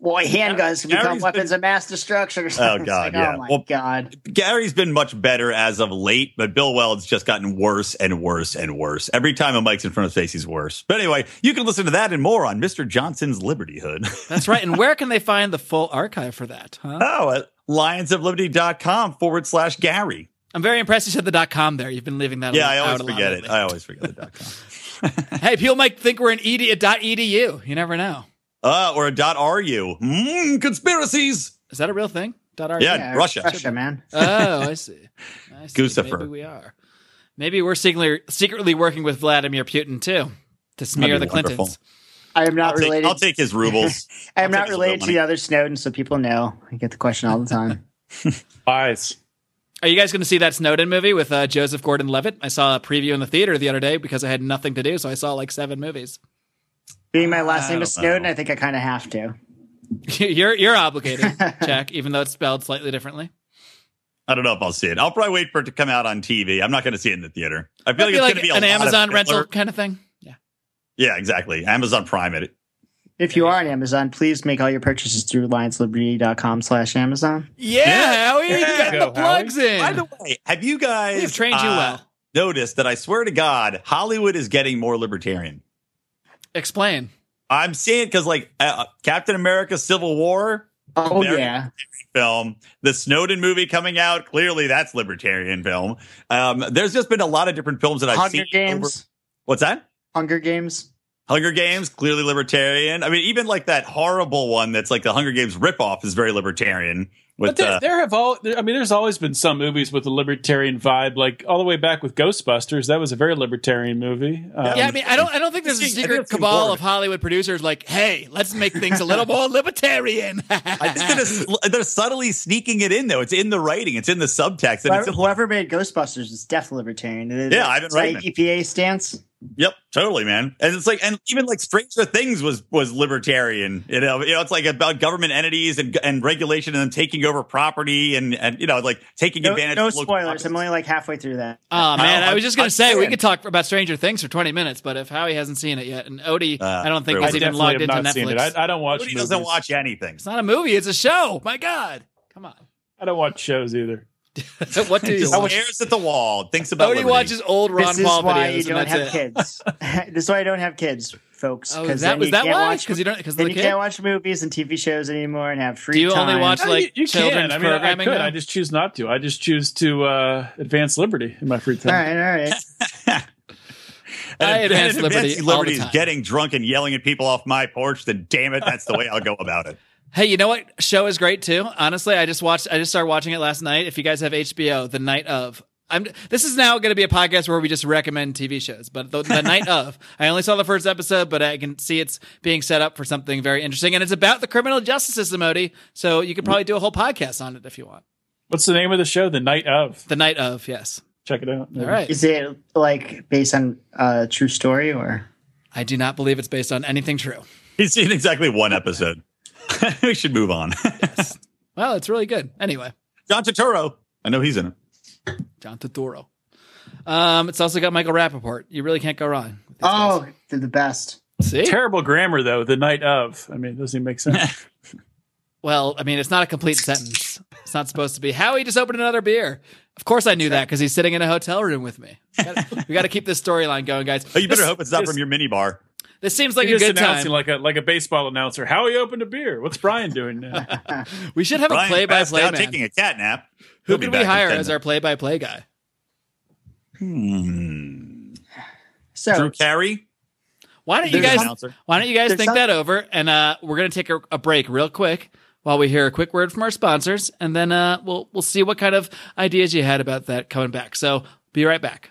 boy, handguns can become Gary's weapons of mass destruction. Or oh, something. It's God, like, oh yeah. Oh my Well, God. Gary's been much better as of late, but Bill Weld's just gotten worse and worse and worse. Every time a mic's in front of his face, he's worse. But anyway, you can listen to that and more on Mr. Johnson's Libertyhood. That's right. And where can they find the full archive for that? Huh? oh, at lionsofliberty.com forward slash Gary. I'm very impressed you said the dot com there. You've been leaving that Yeah, I always a lot forget it. I always forget the dot com. hey, people might think we're an ed, a dot edu. You never know. Uh, or a dot RU. Mm, conspiracies. Is that a real thing? Dot RU? Yeah, Yeah, Russia. Russia, man. Oh, I see. I see. Guccifer. Maybe we are. Maybe we're secretly, secretly working with Vladimir Putin too to smear the wonderful. Clintons. I am not I'll take, related. I'll take his rubles. I am I'll not related to the other Snowden, so people know. I get the question all the time. Lies. Are you guys going to see that Snowden movie with uh, Joseph Gordon-Levitt? I saw a preview in the theater the other day because I had nothing to do, so I saw like seven movies. Being my last I name is Snowdon, know. I think I kind of have to. you're you're obligated, Jack, even though it's spelled slightly differently. I don't know if I'll see it. I'll probably wait for it to come out on TV. I'm not going to see it in the theater. I feel Might like it's like going to be a an lot Amazon Hitler. rental kind of thing. Yeah. Yeah, exactly. Amazon Prime it. If you are on Amazon, please make all your purchases through lionsofliberty.com slash Amazon. Yeah, Howie, Yeah. got Go, the plugs in. By the way, have you guys We've trained you uh, well. noticed that I swear to God, Hollywood is getting more libertarian? Explain. I'm seeing because like uh, Captain America: Civil War Oh, Very- yeah. film, the Snowden movie coming out. Clearly, that's libertarian film. Um, there's just been a lot of different films that I've Hunger seen. Games. over- what's that? Hunger Games. Hunger Games, clearly libertarian. I mean, even like that horrible one that's like the Hunger Games ripoff is very libertarian. With But there, uh, there have all. There, I mean, there's always been some movies with a libertarian vibe, like all the way back with Ghostbusters. That was a very libertarian movie. Um, Yeah, I mean, I don't, I don't think there's a I think secret cabal of Hollywood producers like, hey, let's make things a little more libertarian. I think that is, they're subtly sneaking it in though. It's in the writing. It's in the subtext. And Whoever, it's whoever made Ghostbusters is definitely libertarian. Is Yeah, that- Ivan is that EPA stance. Yep, totally, man. And it's like, and even like Stranger Things was was libertarian. You know, you know, it's like about government entities and and regulation and then taking over property and and you know, like taking No, advantage. no of local spoilers. properties. I'm only like halfway through that. Oh man, I, I- was just gonna I'm say we could talk about Stranger Things for 20 minutes, but if Howie hasn't seen it yet, and Odie, Uh, I don't think true. is I even logged into Netflix. it. I, I don't watch. Nobody movies. doesn't watch anything. it's not a movie; it's a show. My God, come on. I don't watch shows either. what do you Just watch? stares at the wall, thinks about. Odie liberty. watches old Ron this is Paul why videos, you don't have it. kids. this is why I don't have kids, folks. Oh, 'cause is that then was you that why? watch- Because you don't because Then you kid. can't watch movies and TV shows anymore and have free Do you time. only watch No, like you, you children's can. I mean, I programming? could. now? I just choose not to. I just choose to uh, advance liberty in my free time. All right, all right. I advance liberty Advancing liberty is getting drunk and yelling at people off my porch. Then damn it, that's the way I'll go about it. Hey, you know what show is great too? Honestly, I just watched. I just started watching it last night. If you guys have HBO, the night of. I'm. This is now going to be a podcast where we just recommend TV shows. But the, the night of, I only saw the first episode, but I can see it's being set up for something very interesting, and it's about the criminal justice system, Odie. So you could probably do a whole podcast on it if you want. What's the name of the show? The Night of. The night of, yes. Check it out. All right. Is it like based on a true story or? I do not believe it's based on anything true. He's seen exactly one episode. we should move on. Well, it's really good. Anyway, John Turturro. I know he's in it. John Turturro. Um, it's also got Michael Rappaport. You really can't go wrong. Oh, guys. they're the best. see. Terrible grammar though. The night of. I mean, it doesn't even make sense. Well, I mean, it's not a complete sentence. It's not supposed to be. Howie just opened another beer. Of course, I knew that because he's sitting in a hotel room with me. We gotta- we got to keep this storyline going, guys. Oh, you better this, hope it's not this- from your mini bar. This seems like You're a just good time. announcing like a like a baseball announcer. Howie opened a beer? What's Brian doing now? we should have a Brian passed play-by-play out man. taking a cat nap. Who He'll be could we hire as our play-by-play guy? Hmm. So Drew Carey. Why don't you guys? announcer. Why don't you guys There's think some- that over? And uh, we're gonna take a, a break real quick while we hear a quick word from our sponsors, and then uh, we'll we'll see what kind of ideas you had about that coming back. So be right back.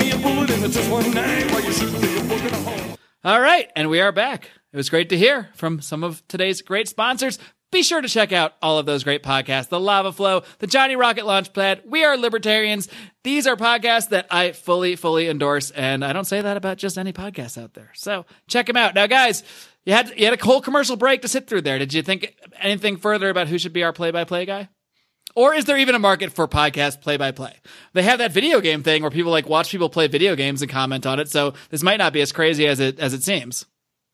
All right, and we are back. It was great to hear from some of today's great sponsors. Be sure to check out all of those great podcasts The Lava Flow, The Johnny Rocket Launchpad, We Are Libertarians. These are podcasts that I fully, fully endorse, and I don't say that about just any podcast out there. So check them out. Now, guys, you had, you had a whole commercial break to sit through there. Did you think anything further about who should be our play by play guy? Or is there even a market for podcast play by play? They have that video game thing where people like watch people play video games and comment on it. So this might not be as crazy as it as it seems.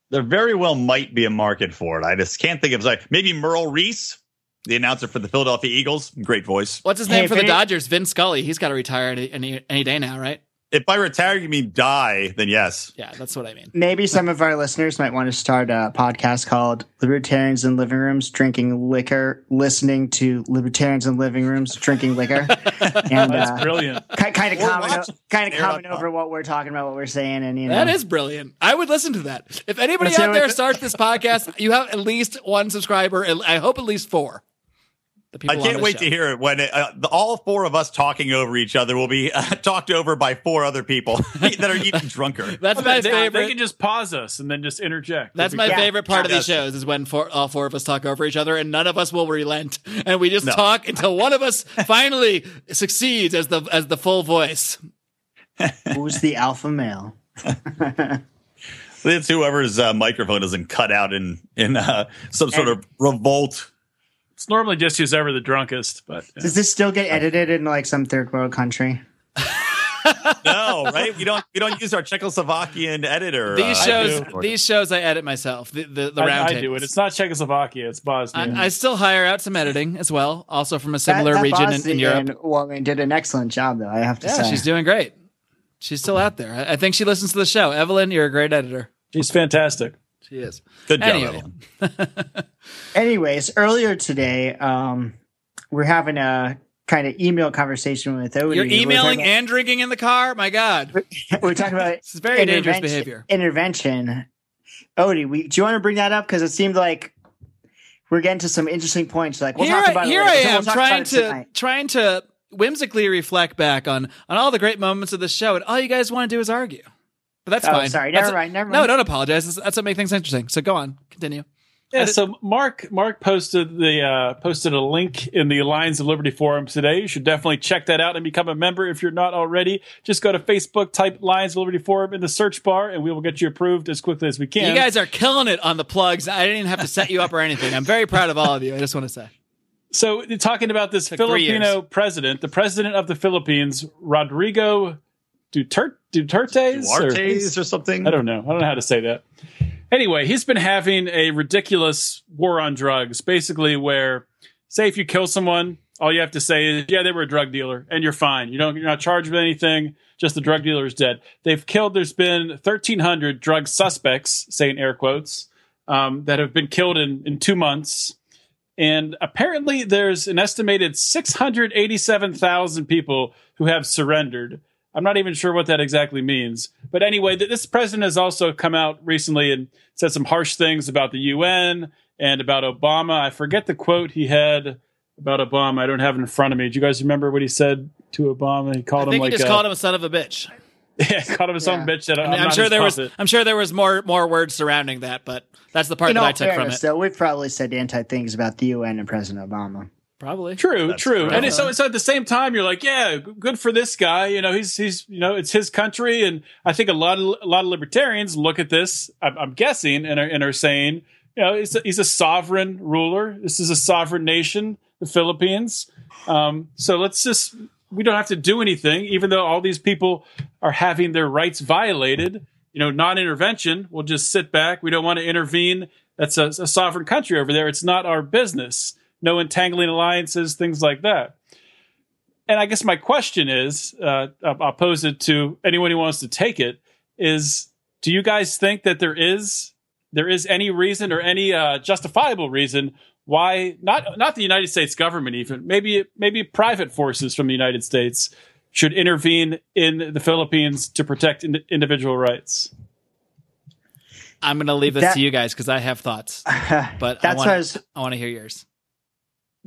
There very well might be a market for it. I just can't think of like maybe Merrill Reese, the announcer for the Philadelphia Eagles. Great voice. What's his Hey, name for the Dodgers? Vin Scully. He's got to retire any, any any day now, right? If by retire you mean die, then yes. Yeah, that's what I mean. maybe some of our listeners might want to start a podcast called Libertarians in Living Rooms Drinking Liquor, listening to Libertarians in Living Rooms Drinking Liquor. and That's uh, brilliant. kind of Or comment, kind of Air comment over what we're talking about, what we're saying, and you know That is brilliant. I would listen to that. If anybody Let's out there what starts this podcast, you have at least one subscriber. I hope at least four. The I people on can't this wait show. to hear it when it, uh, the, all four of us talking over each other will be uh, talked over by four other people that are even drunker. That's my they, favorite. they can just pause us and then just interject. That's my Yeah. favorite part of these shows is when four, all four of us talk over each other and none of us will relent, and we just No. talk until one of us finally succeeds as the as the full voice. who's the alpha male. It's whoever's uh, microphone doesn't cut out in in uh, some sort of revolt. It's normally just who's ever the drunkest, but yeah. Does this still get edited in like some third world country? no, right? We don't we don't use our Czechoslovakian editor. These uh, shows, these shows, I edit myself. The the, the I, round I do it. It's not Czechoslovakia. It's Bosnia. I, I still hire out some editing as well, also from a similar that region in, in Bosnian Europe. woman did an excellent job, though. I have to Yeah, say. she's doing great. She's still out there. I, I think she listens to the show. Evelyn, you're a great editor. She's fantastic. She is. Good job, Anyway. Anyways, earlier today, um, we're having a kind of email conversation with Odie. You're emailing talking and drinking in the car. My God, We're talking about this is very dangerous intervention- behavior. Intervention. Odie, we, do you want to bring that up? Because it seemed like we're getting to some interesting points. Like we'll here, talk I- about here it I later. So am we'll trying to trying to whimsically reflect back on on all the great moments of the show, and all you guys want to do is argue. But that's Oh, fine. sorry. That's Never a- mind, never No, don't apologize. That's, that's what makes things interesting. So go on, continue. Yeah, did- so Marc Marc posted the uh, posted a link in the Lions of Liberty forum today. You should definitely check that out and become a member if you're not already. Just go to Facebook, type Lions of Liberty forum in the search bar, and we will get you approved as quickly as we can. You guys are killing it on the plugs. I didn't even have to set you up or anything. I'm very proud of all of you. I just want to say. So talking about this Filipino president, the president of the Philippines, Rodrigo Duterte, Duterte's or- Duarte's or something. I don't know. I don't know how to say that. Anyway, he's been having a ridiculous war on drugs, basically where say if you kill someone, all you have to say is, yeah, they were a drug dealer and you're fine. You don't you're not charged with anything, just the drug dealer is dead. They've killed there's been 1300 drug suspects, say in air quotes, um, that have been killed in in 2 months. And apparently there's an estimated 687,000 people who have surrendered. I'm not even sure what that exactly means. But anyway, th- this president has also come out recently and said some harsh things about the UN and about Obama. I forget the quote he had about Obama. I don't have it in front of me. Do you guys remember what he said to Obama? He I called him think like you just a, called him a son of a bitch. yeah, called him a son of a bitch. That I I'm, mean, I'm sure his there was. I'm sure there was more more words surrounding that, but that's the part In that all I took from it. though, we've probably said anti things about the UN and President Obama. Probably. True, That's true. correct. And so, so at the same time, you're like, yeah, good for this guy. You know, he's he's you know, it's his country, and I think a lot of a lot of libertarians look at this. I'm, I'm guessing and are, and are saying, you know, he's a, he's a sovereign ruler. This is a sovereign nation, the Philippines. Um, so let's just we don't have to do anything, even though all these people are having their rights violated. You know, non-intervention. We'll just sit back. We don't want to intervene. That's a, a sovereign country over there. It's not our business no entangling alliances, things like that. And I guess my question is, uh, I'll I'll pose it to anyone who wants to take it: is do you guys think that there is there is any reason or any uh, justifiable reason why not not the United States government even maybe maybe private forces from the United States should intervene in the Philippines to protect in- individual rights? I'm going to leave this That- to you guys because I have thoughts, but I That's want I I want to hear yours.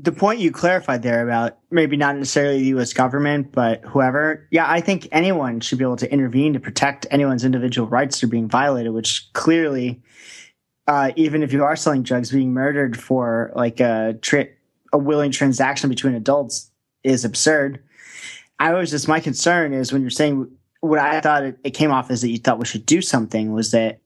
The point you clarified there about maybe not necessarily the U.S. government, but whoever. Yeah, I think anyone should be able to intervene to protect anyone's individual rights that are being violated. Which clearly, uh, even if you are selling drugs, being murdered for like a a willing transaction between adults is absurd. I was just my concern is when you're saying what I thought it, it came off as that you thought we should do something was that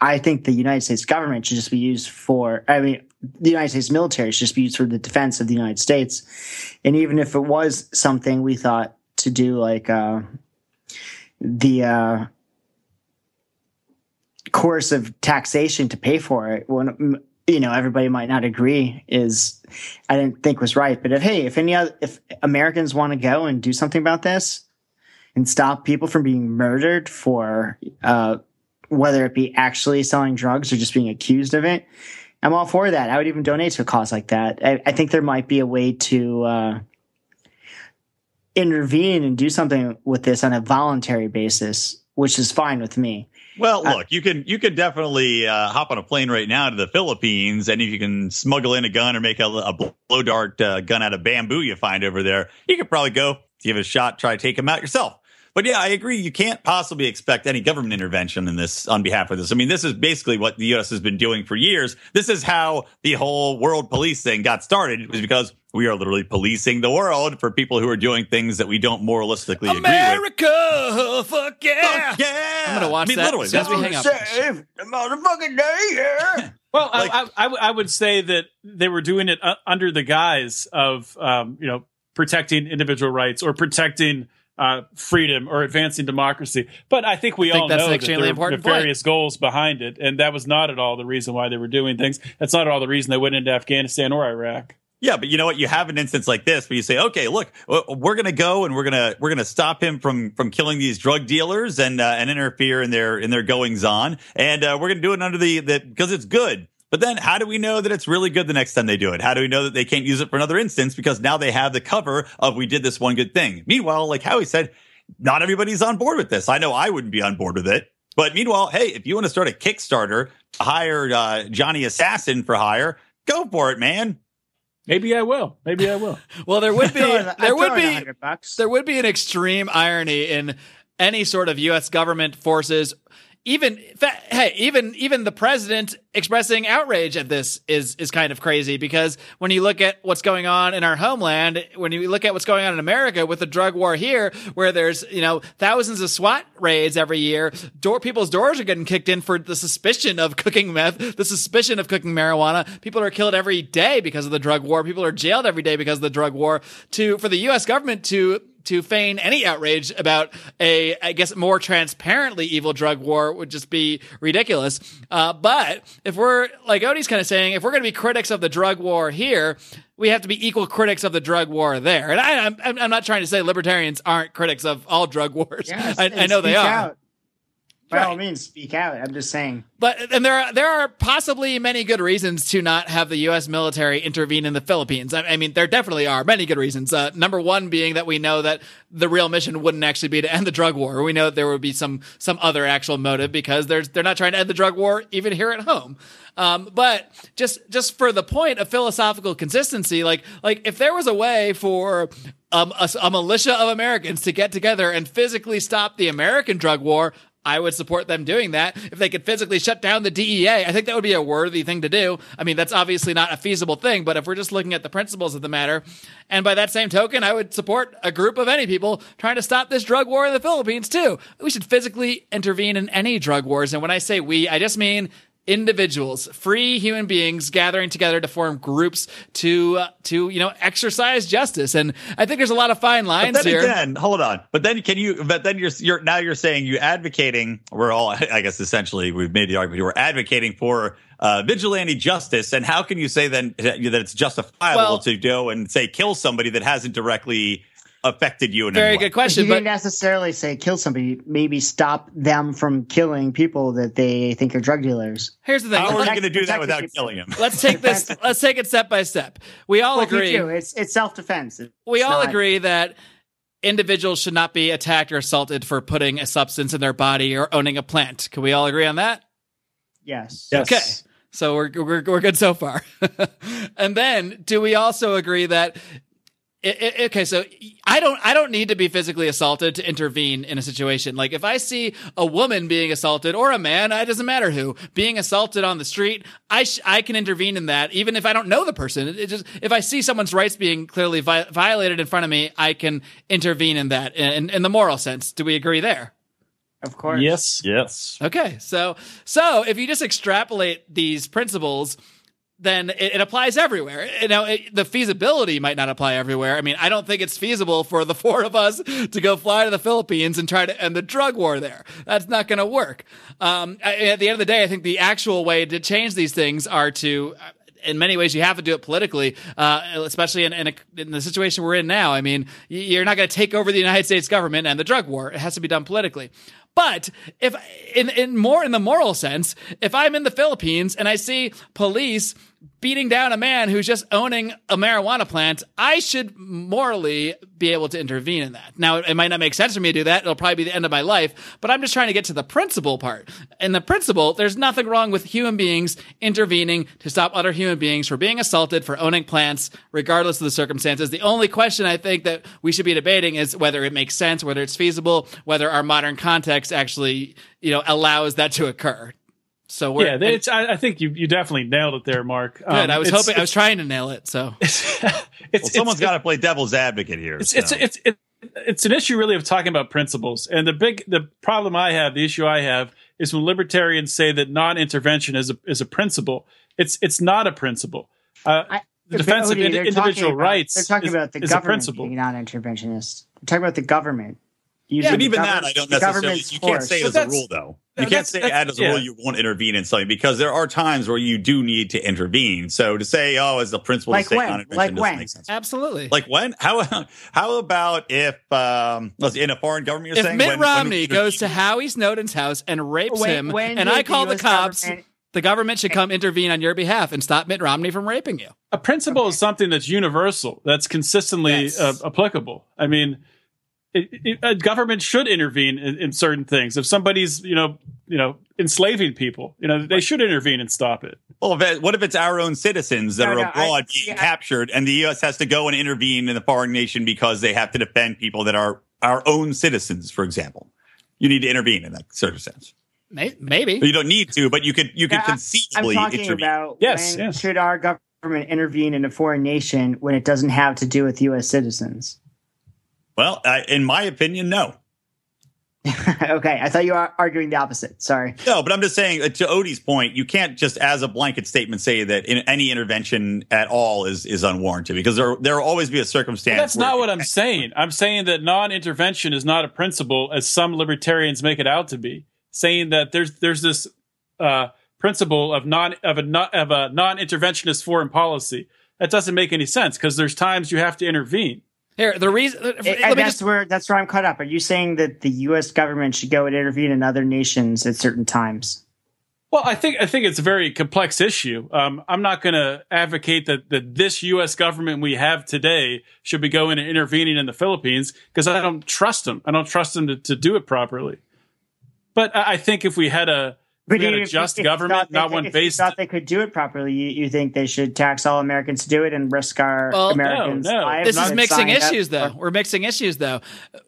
I think the United States government should just be used for. I mean, the United States military should just be used for the defense of the United States. And even if it was something we thought to do, like uh, the uh, course of taxation to pay for it, when you know everybody might not agree, is I didn't think was right. But if hey, if any other, if Americans want to go and do something about this and stop people from being murdered for uh, whether it be actually selling drugs or just being accused of it. I'm all for that. I would even donate to a cause like that. I, I think there might be a way to uh, intervene and do something with this on a voluntary basis, which is fine with me. Well, look, you can you can definitely uh, hop on a plane right now to the Philippines, and if you can smuggle in a gun or make a, a blow dart uh, gun out of bamboo you find over there, you could probably go give it a shot, try to take them out yourself. But yeah, I agree. You can't possibly expect any government intervention in this on behalf of this. I mean, this is basically what the U.S. has been doing for years. This is how the whole world police thing got started. It was because we are literally policing the world for people who are doing things that we don't moralistically agree with. America, fuck yeah, Fuck yeah! I'm gonna watch I mean, that literally, as soon as that's we what hang up. Save the motherfucking day here. Well, Like- I, I, I w- I would say that they were doing it uh, under the guise of, um, you know, protecting individual rights or protecting uh, freedom or advancing democracy. But I think we I think all that's know an that there are important point. nefarious goals behind it, and that was not at all the reason why they were doing things. That's not at all the reason they went into Afghanistan or Iraq. Yeah, but you know what? You have an instance like this where you say, "Okay, look, we're going to go and we're going to we're going to stop him from from killing these drug dealers and uh, and interfere in their in their goings on, and uh, we're going to do it under the the because it's good." But then, how do we know that it's really good the next time they do it? How do we know that they can't use it for another instance because now they have the cover of we did this one good thing? Meanwhile, like Howie said, not everybody's on board with this. I know I wouldn't be on board with it. But meanwhile, hey, if you want to start a Kickstarter to hire uh, Johnny Assassin for hire, go for it, man. Maybe I will. Maybe I will. Well, there would be Throw in- I'd there would throw in a be there would be an extreme irony in any sort of U.S. government forces. Even hey, even even the president expressing outrage at this is is kind of crazy because when you look at what's going on in our homeland, when you look at what's going on in America with the drug war here, where there's you know thousands of SWAT raids every year, door people's doors are getting kicked in for the suspicion of cooking meth, the suspicion of cooking marijuana. People are killed every day because of the drug war. People are jailed every day because of the drug war. To for the U.S. government to to feign any outrage about a, I guess, more transparently evil drug war would just be ridiculous. Uh, but if we're, like Odie's kind of saying, if we're going to be critics of the drug war here, we have to be equal critics of the drug war there. And I, I'm, I'm not trying to say libertarians aren't critics of all drug wars. Yes, I, I know they are. out. By all means, speak out. I'm just saying. But and there are there are possibly many good reasons to not have the U.S. military intervene in the Philippines. I, I mean, there definitely are many good reasons. Uh, number one being that we know that the real mission wouldn't actually be to end the drug war. We know that there would be some some other actual motive because there's they're not trying to end the drug war even here at home. Um, but just just for the point of philosophical consistency, like like if there was a way for um, a, a militia of Americans to get together and physically stop the American drug war, I would support them doing that. If they could physically shut down the DEA, I think that would be a worthy thing to do. I mean, that's obviously not a feasible thing, but if we're just looking at the principles of the matter, and by that same token, I would support a group of any people trying to stop this drug war in the Philippines too. We should physically intervene in any drug wars. And when I say we, I just mean individuals, free human beings gathering together to form groups to uh, to you know exercise justice. And I think there's a lot of fine lines But then here. again, hold on. But then can you? But then you're you're now you're saying you're advocating. We're all, I guess, essentially we've made the argument. We're advocating for uh, vigilante justice. And how can you say then that it's justifiable Well- to go and say kill somebody that hasn't directly affected you in Very any way? good question. he But didn't necessarily say kill somebody. Maybe stop them from killing people that they think are drug dealers. here's the thing. How are you going to do that without people. killing him? Let's take this. Let's take it step by step. We all Well, agree. do, It's it's self defense. we all agree that individuals should not be attacked or assaulted for putting a substance in their body or owning a plant. Can we all agree on that? Yes. Okay. So we're, we're, we're good so far. and then do we also agree that i i okay, so I don't I don't need to be physically assaulted to intervene in a situation. Like if I see a woman being assaulted or a man, it doesn't matter who, being assaulted on the street, I sh- I can intervene in that even if I don't know the person. It, it just if I see someone's rights being clearly vi- violated in front of me, I can intervene in that in, in the moral sense. Do we agree there? Of course. Yes. Yes. Okay, so so if you just extrapolate these principles, then it, it applies everywhere. You know, it, the feasibility might not apply everywhere. I mean, I don't think it's feasible for the four of us to go fly to the Philippines and try to end the drug war there. That's not going to work. Um, at the end of the day, I think the actual way to change these things are to in many ways, you have to do it politically, uh, especially in, in, a, in the situation we're in now. I mean, you're not going to take over the United States government and the drug war. It has to be done politically. But if in, in more in the moral sense, if I'm in the Philippines and I see police beating down a man who's just owning a marijuana plant, I should morally be able to intervene in that. Now, it might not make sense for me to do that. It'll probably be the end of my life, but I'm just trying to get to the principle part. In the principle, there's nothing wrong with human beings intervening to stop other human beings from being assaulted for owning plants, regardless of the circumstances. The only question I think that we should be debating is whether it makes sense, whether it's feasible, whether our modern context actually, you know, allows that to occur. So we're Yeah, they- it's, I, I think you, you definitely nailed it there, Marc. good. Um, I was hoping I was trying to nail it. So It's, Well, someone's got to play devil's advocate here. It's so. it's it's it, it's an issue really of talking about principles. And the big the problem I have, the issue I have, is when libertarians say that non-intervention is a is a principle. It's it's not a principle. Uh, I- the defense of Odie, they're individual talking about- rights They're talking is, about the is a government principle. being non-interventionist. They're talking about the government. Yeah, but even that, I don't necessarily. You can't force. say But as a rule, though. You can't that's- say that's- as a rule yeah. you won't intervene in something because there are times where you do need to intervene. So to say, oh, as the principle Like to say when? non-intervention Like doesn't when? make sense. Absolutely. Like when? How how about if um let's in a foreign government you're if saying Mitt when- when Romney we goes to Howie Snowdon's house and rapes When- him, when and I call the US cops, government- the government should come intervene on your behalf and stop Mitt Romney from raping you. a principle is something that's universal, that's consistently Yes. uh, applicable. I mean, it, it, a government should intervene in, in certain things. If somebody's, you know, you know, enslaving people, you know, they should intervene and stop it. Well, if it- what if it's our own citizens that No, are no, I- abroad being yeah. captured, and the U.S. has to go and intervene in the foreign nation because they have to defend people that are our own citizens, for example? You need to intervene in that circumstance. May- Maybe. You don't need to, but you could you could Yeah, I- I'm talking intervene. about Yes, when yes. should our government intervene in a foreign nation when it doesn't have to do with U.S. citizens? Well, I, in my opinion, no. okay, I thought you were arguing the opposite. Sorry. No, but I'm just saying uh, to Odie's point, you can't just as a blanket statement say that in any intervention at all is is unwarranted because there there will always be a circumstance. That's not what I'm saying. I'm saying that non-intervention is not a principle, as some libertarians make it out to be. Saying that there's there's this uh, principle of non of a non, of a non-interventionist foreign policy that doesn't make any sense because there's times you have to intervene. Here, the reason. And let me that's just. where that's where I'm caught up. Are you saying that the U.S. government should go and intervene in other nations at certain times? Well, I think I think it's a very complex issue. Um, I'm not going to advocate that that this U.S. government we have today should be going and intervening in the Philippines because I don't trust them. I don't trust them to, to do it properly. But I I think if we had a, if we had a just you government, not could- one if you based. thought they could do it properly, you, you think they should tax all Americans to do it and risk our Well, no, Americans' no. lives? This is mixing sign up issues, though. We're mixing issues, though.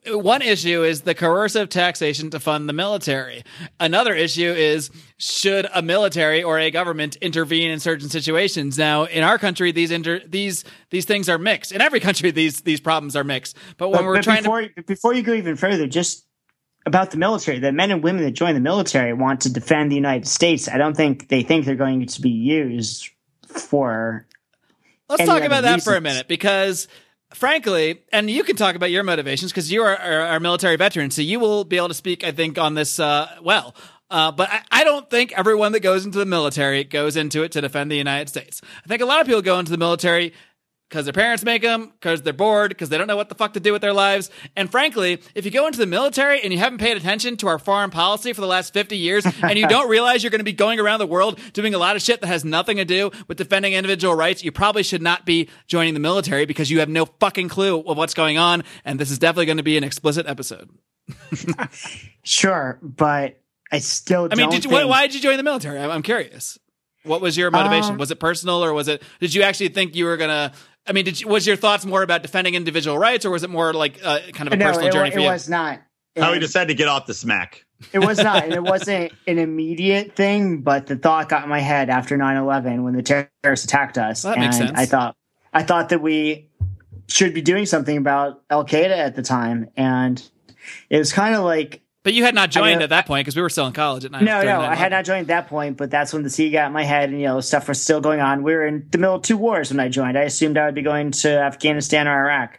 One issue is the coercive taxation to fund the military. Another issue is should a military or a government intervene in certain situations? Now, in our country, these inter- these these things are mixed. In every country, these these problems are mixed. But when But, we're but trying before, to, before you go even further, just about the military, the men and women that join the military want to defend the United States. I don't think they think they're going to be used for. let's talk about that for a minute because. Frankly, and you can talk about your motivations because you are, a military veteran, so you will be able to speak, I think, on this uh, well. Uh, but I, I don't think everyone that goes into the military goes into it to defend the United States. I think a lot of people go into the military because their parents make them, because they're bored, because they don't know what the fuck to do with their lives. And frankly, if you go into the military and you haven't paid attention to our foreign policy for the last 50 years and you don't realize you're going to be going around the world doing a lot of shit that has nothing to do with defending individual rights, you probably should not be joining the military because you have no fucking clue of what's going on. And this is definitely going to be an explicit episode. Sure, but I still. I mean, did you, why, think- why did you join the military? I'm, curious. What was your motivation? Um, was it personal, or was it? Did you actually think you were gonna? I mean, did you, was your thoughts more about defending individual rights, or was it more like uh, kind of a No, personal it, journey wa- for it you? was not. Howie decided to get off the smack. It was not, and it wasn't an immediate thing. But the thought got in my head after 9-11 when the terrorists attacked us, Well, that and makes sense. I thought, I thought that we should be doing something about Al Qaeda at the time, and it was kind of like But you had not joined at that point because we were still in college at nine. No, no, I had not joined at that point, but that's when the sea got in my head and, you know, stuff was still going on. We were in the middle of two wars when I joined. I assumed I would be going to Afghanistan or Iraq.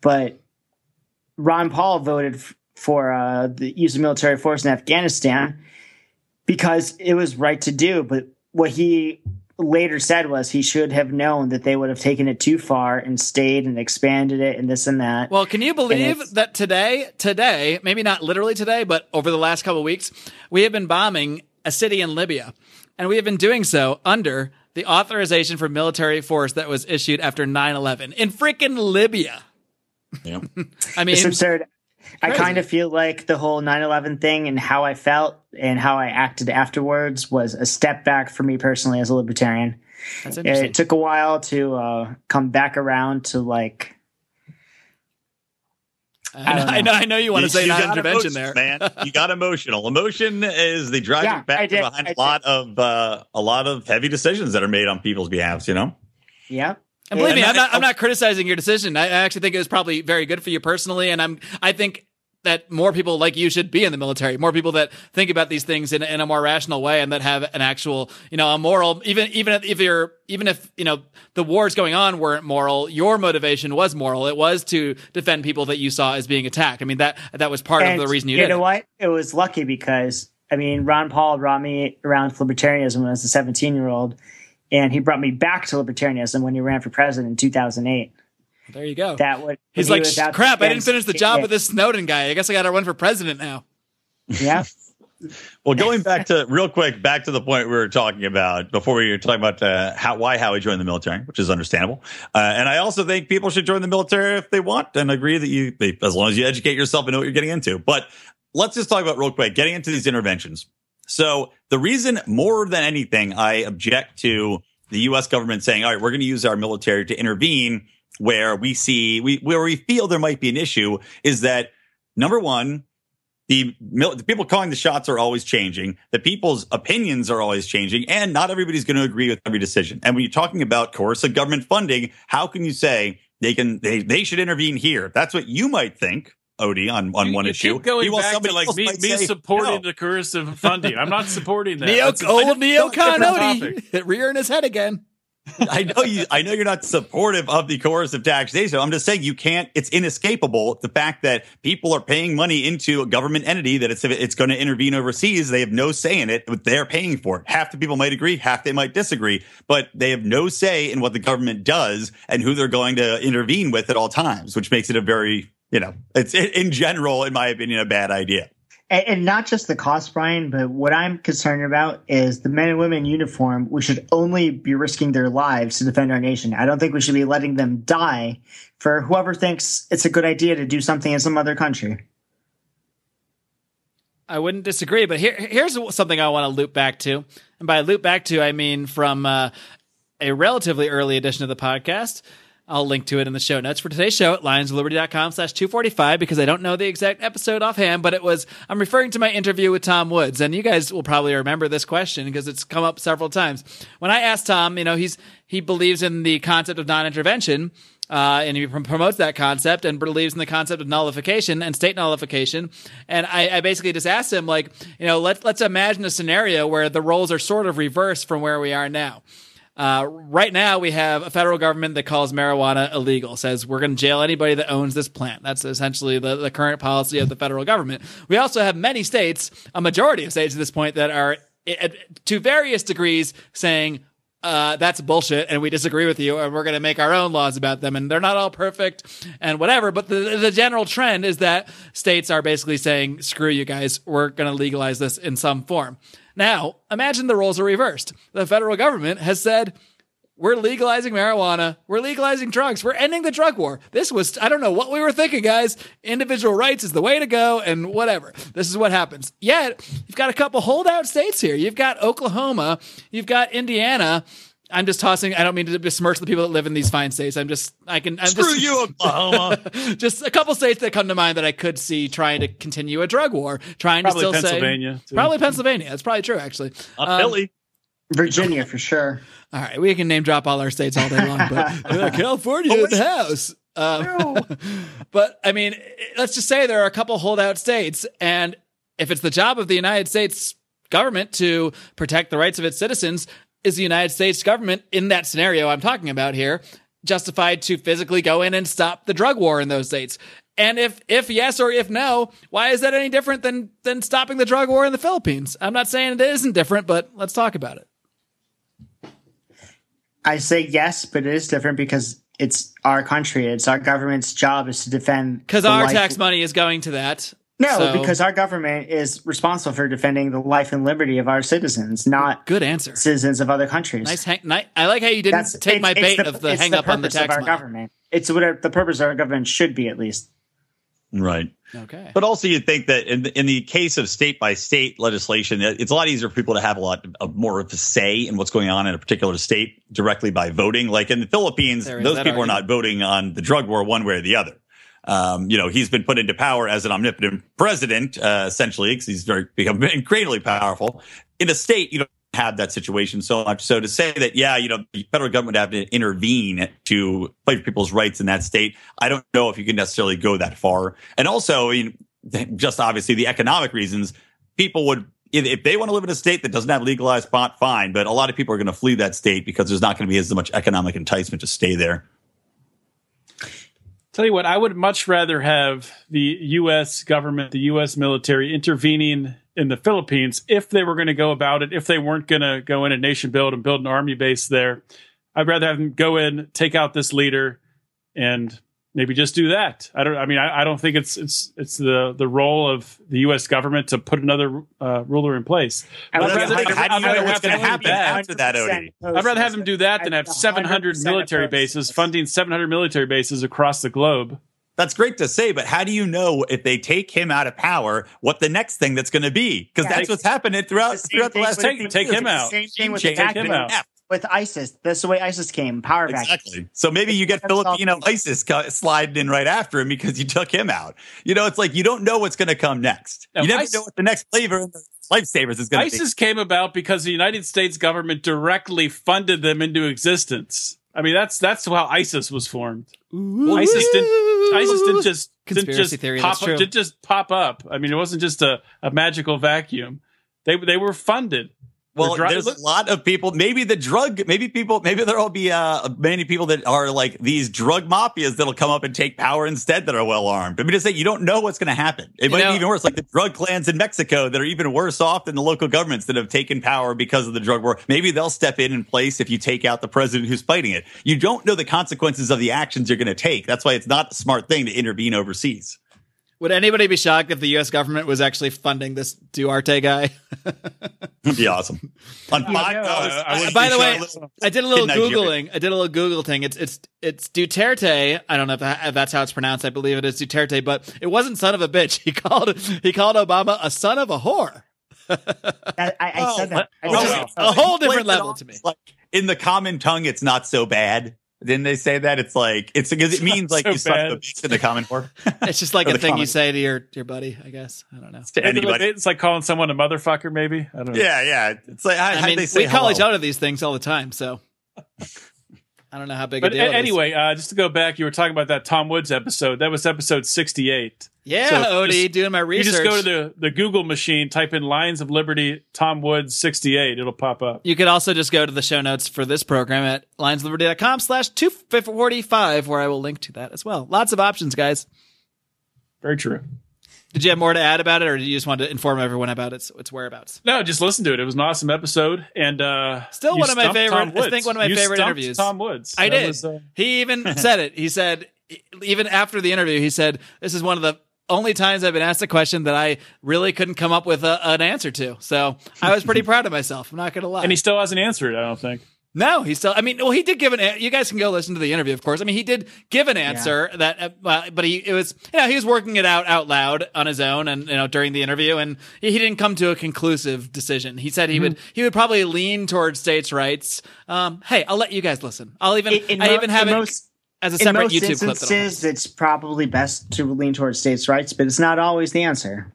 But Ron Paul voted for uh, the use of military force in Afghanistan because it was right to do. But what he later said was he should have known that they would have taken it too far and stayed and expanded it and this and that. Well, can you believe that today, today, maybe not literally today, but over the last couple of weeks, we have been bombing a city in Libya, and we have been doing so under the authorization for military force that was issued after 9-11 in freaking Libya. Yeah. I mean, it's absurd. I kind of feel like the whole 9/11 thing and how I felt and how I acted afterwards was a step back for me personally as a libertarian. that's interesting. It took a while to uh, come back around to like I know, I know, I know you want to say got non-intervention there. man. You got emotional. Emotion is the driving Yeah, factor did, behind I a lot of uh, a lot of heavy decisions that are made on people's behalves. You know. yeah. And believe And me, I- I'm not, I'm not criticizing your decision. I I actually think it was probably very good for you personally, and I'm I think that more people like you should be in the military. More people that think about these things in, in a more rational way and that have an actual, you know, a moral. Even even if, if you're even if you know the wars going on weren't moral, your motivation was moral. It was to defend people that you saw as being attacked. I mean that that was part And of the reason you, you did. know it. what? It was lucky because I mean, Ron Paul brought me around to libertarianism when I was a 17 year old, and he brought me back to libertarianism when he ran for president in 2008. There you go. That would He's like, he crap! I didn't finish the job yeah, with this Snowdon guy. I guess I got to run for president now. Yeah, Well, going back to real quick, back to the point we were talking about before we were talking about uh, how why Howie joined the military, which is understandable. Uh, and I also think people should join the military if they want and agree that you, they, as long as you educate yourself and know what you're getting into. But let's just talk about real quick getting into these interventions. So the reason more than anything I object to the U.S. government saying, "All right, we're going to use our military to intervene where we see we where we feel there might be an issue," is that number one, the, mil- the people calling the shots are always changing. The people's opinions are always changing, and not everybody's going to agree with every decision. And when you're talking about coercive government funding, how can you say they can they they should intervene here? That's what you might think, Odie, on on You- one you issue. Keep going Meanwhile, back to somebody like me, me say, supporting no. the coercive funding. I'm not supporting that. Neo, That's a- old neocon different Odie rearing his head again. I know you. I know you're not supportive of the coercive taxation. I'm just saying you can't. It's inescapable. The fact that people are paying money into a government entity that it's it's going to intervene overseas. They have no say in it. But they're paying for it. Half the people might agree, half they might disagree. But they have no say in what the government does and who they're going to intervene with at all times, which makes it a very you know it's in general, in my opinion, a bad idea. and, and not just the cost, Brian, but what I'm concerned about is the men and women in uniform. We should only be risking their lives to defend our nation. I don't think we should be letting them die for whoever thinks it's a good idea to do something in some other country. I wouldn't disagree, but here, here's something I want to loop back to. And by loop back to, I mean from uh, a relatively early edition of the podcast. I'll link to it in the show notes for today's show at lionsofliberty.com slash 245 because I don't know the exact episode offhand, but it was, I'm referring to my interview with Tom Woods. And you guys will probably remember this question because it's come up several times. When I asked Tom, you know, he's, he believes in the concept of non-intervention. Uh, and he prom- promotes that concept and believes in the concept of nullification and state nullification. And I, I basically just asked him, like, you know, let, let's imagine a scenario where the roles are sort of reversed from where we are now. Uh, right now, we have a federal government that calls marijuana illegal, says we're going to jail anybody that owns this plant. That's essentially the, the current policy of the federal government. We also have many states, a majority of states at this point, that are eh, to various degrees saying, uh, that's bullshit and we disagree with you and we're going to make our own laws about them and they're not all perfect and whatever but the, the general trend is that states are basically saying screw you guys we're going to legalize this in some form now imagine the roles are reversed the federal government has said we're legalizing marijuana. We're legalizing drugs. We're ending the drug war. This was, I don't know what we were thinking, guys. Individual rights is the way to go and whatever. This is what happens. Yet, you've got a couple holdout states here. You've got Oklahoma. You've got Indiana. I'm just tossing, I don't mean to besmirch the people that live in these fine states. I'm just, I can, I'm Screw just, you, Oklahoma. just a couple states that come to mind that I could see trying to continue a drug war, trying Probably to still Pennsylvania, say, too. probably Pennsylvania. That's probably true, actually. Not Um, Philly. Virginia for sure. All right, we can name drop all our states all day long, but uh, California in the house. Um, but I mean, let's just say there are a couple holdout states, and if it's the job of the United States government to protect the rights of its citizens, is the United States government in that scenario I'm talking about here justified to physically go in and stop the drug war in those states? And if if yes or if no, why is that any different than than stopping the drug war in the Philippines? I'm not saying it isn't different, but let's talk about it. I say yes, but it is different because it's our country. It's our government's job is to defend Because our life- tax money is going to that. No, So- because our government is responsible for defending the life and liberty of our citizens, not Good answer. citizens of other countries. Nice hang. Ni- I like how you didn't That's take my it's bait of the it's hang up on the purpose tax of our money. government. It's what our, the purpose of our government should be, at least. Right. Okay. But also, you'd think that in the, in the case of state by state legislation, it's a lot easier for people to have a lot of more of a say in what's going on in a particular state directly by voting. Like in the Philippines, those that people are not voting on the drug war one way or the other. Um, you know, he's been put into power as an omnipotent president, uh, essentially, because he's very become incredibly powerful. In a state, you don't have that situation so much. So to say that, yeah, you know, the federal government would have to intervene to fight for people's rights in that state, I don't know if you can necessarily go that far. And also, I mean, just obviously the economic reasons, people would if they want to live in a state that doesn't have legalized pot, fine. But a lot of people are going to flee that state because there's not going to be as much economic enticement to stay there. Tell you what, I would much rather have the U.S. government, the U.S. military intervening in the Philippines if they were going to go about it, if they weren't going to go in and nation build and build an army base there. I'd rather have them go in, take out this leader, and maybe just do that. I don't. I mean, I, I don't think it's it's it's the the role of the U.S. government to put another uh, ruler in place. I would I'd rather- rather- how, how do you I'd know rather what's have going to them happen do that. after that, Odie? I'd rather have them do that than have 700 military bases, funding 700 military bases across the globe. That's great to say, but how do you know if they take him out of power, what the next thing that's going to be? Because Yeah, that's take- what's happening throughout The throughout the last with- Take- take him out. Same thing with Change the him tactic out. With ISIS. That's the way ISIS came. Power vacuum. Exactly. So maybe you get That's Filipino ISIS co- sliding in right after him because you took him out. You know, it's like you don't know what's going to come next. No, you never ISIS- know what the next flavor of the lifesavers is going to be. ISIS came about because the United States government directly funded them into existence. I mean, that's that's how ISIS was formed. ISIS didn't. ISIS didn't just didn't Conspiracy just theory, pop that's up, true. didn't just pop up. I mean, it wasn't just a, a magical vacuum. They they were funded. Well, dri- there's a lot of people. Maybe the drug. Maybe people. Maybe there'll be uh, many people that are like these drug mafias that'll come up and take power instead that are well armed. I mean, to say you don't know what's going to happen. It might know- be even worse, like the drug clans in Mexico that are even worse off than the local governments that have taken power because of the drug war. Maybe they'll step in in place if you take out the president who's fighting it. You don't know the consequences of the actions you're going to take. That's why it's not a smart thing to intervene overseas. Would anybody be shocked if the U.S. government was actually funding this Duarte guy? It'd be awesome. On five I dollars. wouldn't By the way. I did a little In Nigeria. googling. I did a little Google thing. It's it's it's Duterte. I don't know if, that, if that's how it's pronounced. I believe it is Duterte, but it wasn't son of a bitch. He called he called Obama a son of a whore. I, I, I said that. I Oh, said wow. A whole different level to me. Like in the common tongue, it's not so bad. Didn't they say that? It's like it's because it means like so you suck bad. the bitch in the common core. It's just like a the thing you say to your your buddy. I guess I don't know. to anybody. It's like calling someone a motherfucker. Maybe I don't know. Yeah, yeah. It's like how, I mean, they say we call hello? each other these things all the time, so I don't know how big But a deal. a- it is. anyway, uh, just to go back, you were talking about that Tom Woods episode. That was episode sixty-eight. yeah, so Odie, just- doing my research. You just go to the, the Google machine, type in "Lions of Liberty, Tom Woods 68. It'll pop up. You could also just go to the show notes for this program at lionsliberty.com slash 245, where I will link to that as well. Lots of options, guys. Very true. Did you have more to add about it, or did you just want to inform everyone about its, its whereabouts? No, just listen to it. It was an awesome episode. And uh, Still one of my favorite- I think one of my You favorite interviews. Tom Woods. I That did. was, uh, he even said it. He said, even after the interview, he said, This is one of the only times I've been asked a question that I really couldn't come up with a, an answer to. So I was pretty proud of myself. I'm not going to lie. and he still hasn't answered it, I don't think. No, he still. I mean, well, he did give an. You guys can go listen to the interview, of course. I mean, he did give an answer that, uh, but he it was, you know, he was working it out out loud on his own, and you know, during the interview, and he, didn't come to a conclusive decision. He said he would he would probably lean towards states' rights. Um, hey, I'll let you guys listen. I'll even In- in I even have it most- as a In separate most YouTube clip. Instances, post. it's probably best to lean towards states' rights, but it's not always the answer.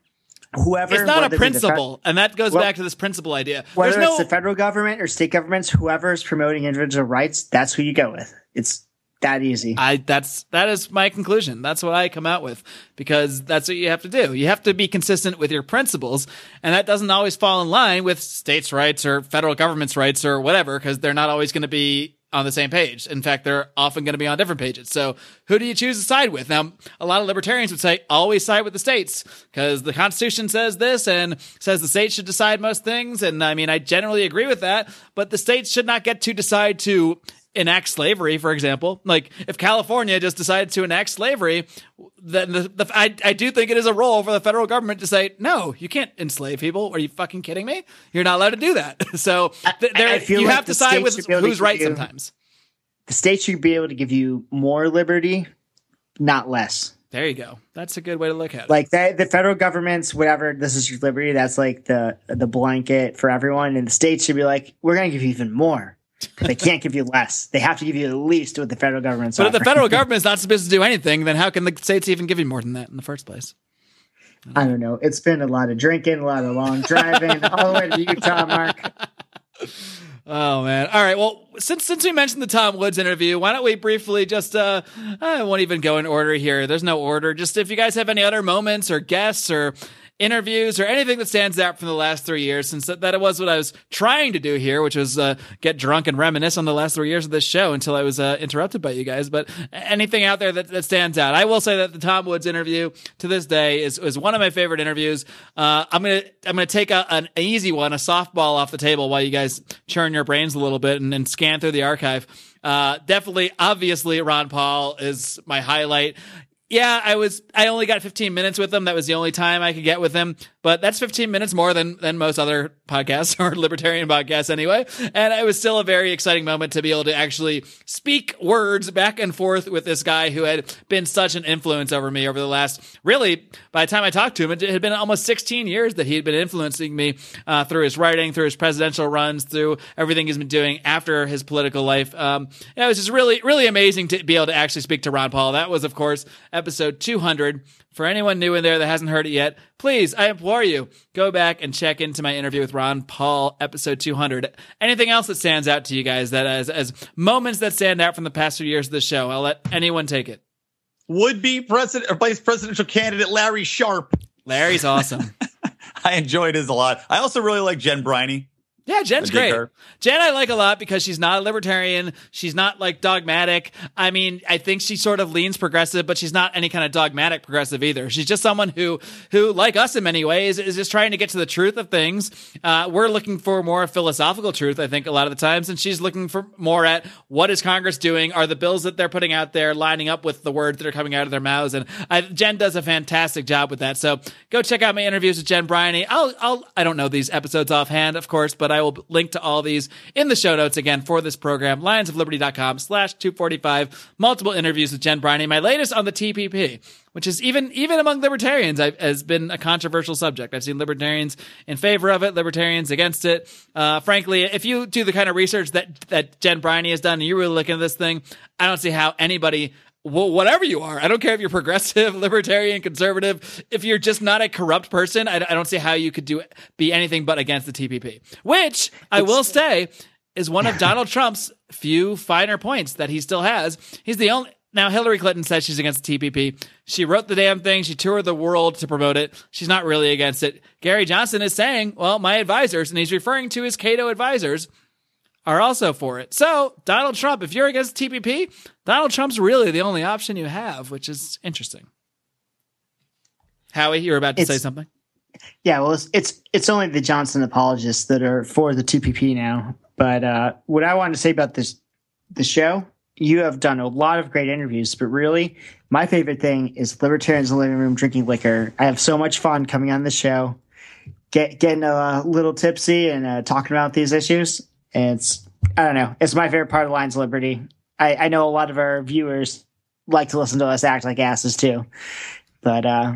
Whoever, It's not a whether it be the fe- principle, and that goes Well, back to this principle idea. whether There's it's no the federal government or state governments, whoever is promoting individual rights, that's who you go with. It's that easy. I that's that is my conclusion. That's what I come out with because that's what you have to do. You have to be consistent with your principles, and that doesn't always fall in line with states' rights or federal government's rights or whatever because they're not always going to be on the same page. In fact, they're often going to be on different pages. So, who do you choose to side with? Now, a lot of libertarians would say always side with the states because the Constitution says this and says the states should decide most things. And I mean, I generally agree with that, but the states should not get to decide to enact slavery, for example. Like if California just decided to enact slavery, then the, the I, I do think it is a role for the federal government to say, no, you can't enslave people. Are you fucking kidding me? You're not allowed to do that. So th- there, you like have to side with should be able to who's right you- sometimes. the states should be able to give you more liberty, not less. There you go. That's a good way to look at it. Like that, the federal government's whatever. This is your liberty. That's like the the blanket for everyone, and the states should be like, we're going to give you even more. They can't give you less. They have to give you at least what the federal government's. but if the offering. federal government's not supposed to do anything, then how can the states even give you more than that in the first place? I don't know. It's been a lot of drinking, a lot of long driving, all the way to Utah, Marc. Oh man! All right. Well, since since we mentioned the Tom Woods interview, why don't we briefly just uh, I won't even go in order here. There's no order. Just if you guys have any other moments or guests or interviews or anything that stands out from the last three years, since that, that was what I was trying to do here, which was uh, get drunk and reminisce on the last three years of this show until I was uh, interrupted by you guys. But anything out there that, that stands out, I will say that the Tom Woods interview to this day is, is one of my favorite interviews. Uh, I'm gonna I'm gonna take a, an easy one, a softball off the table while you guys churn your brains a little bit and, and scan through the archive. Uh, definitely, obviously, Ron Paul is my highlight yeah, I was. I only got 15 minutes with him. That was the only time I could get with him. But that's 15 minutes more than than most other podcasts or libertarian podcasts anyway. And it was still a very exciting moment to be able to actually speak words back and forth with this guy who had been such an influence over me over the last. Really, by the time I talked to him, it had been almost 16 years that he had been influencing me uh, through his writing, through his presidential runs, through everything he's been doing after his political life. Um, it was just really, really amazing to be able to actually speak to Ron Paul. That was, of course episode 200. For anyone new in there that hasn't heard it yet, please, I implore you, go back and check into my interview with Ron Paul, episode 200. Anything else that stands out to you guys that as, as moments that stand out from the past few years of the show? I'll let anyone take it. Would be president or vice presidential candidate Larry Sharpe. Larry's awesome. I enjoyed his a lot. I also really like Jen Briney. Yeah, Jen's great. her. Jen, I like a lot because she's not a libertarian. She's not like dogmatic. I mean, I think she sort of leans progressive, but she's not any kind of dogmatic progressive either. She's just someone who, who, like us in many ways, is just trying to get to the truth of things. Uh, we're looking for more philosophical truth, I think, a lot of the times, and she's looking for more at what is Congress doing? Are the bills that they're putting out there lining up with the words that are coming out of their mouths? And I, Jen does a fantastic job with that. So go check out my interviews with Jen Briney. I'll, I'll, I don't know these episodes offhand, of course, but I will link to all these in the show notes again for this program, lionsofliberty.com slash 245, multiple interviews with Jen Briney. My latest on the TPP, which is even, even among libertarians, I've, has been a controversial subject. I've seen libertarians in favor of it, libertarians against it. Uh, frankly, if you do the kind of research that, that Jen Briney has done and you really look into this thing, I don't see how anybody well, whatever you are, I don't care if you're progressive, libertarian, conservative. If you're just not a corrupt person, I, I don't see how you could do be anything but against the TPP. Which I will say is one of Donald Trump's few finer points that he still has. He's the only. Now, Hillary Clinton says she's against the TPP. She wrote the damn thing. She toured the world to promote it. She's not really against it. Gary Johnson is saying, well, my advisors, and he's referring to his Cato advisors, are also for it. So, Donald Trump, if you're against TPP, Donald Trump's really the only option you have, which is interesting. Howie, you were about to say something? Yeah, well, it's, it's it's only the Johnson apologists that are for the TPP now. But uh, what I wanted to say about this the show, you have done a lot of great interviews, but really, my favorite thing is libertarians in the living room drinking liquor. I have so much fun coming on the show, get getting a little tipsy and uh, talking about these issues. It's I don't know, it's my favorite part of Lions of Liberty. I, I know a lot of our viewers like to listen to us act like asses too, but uh,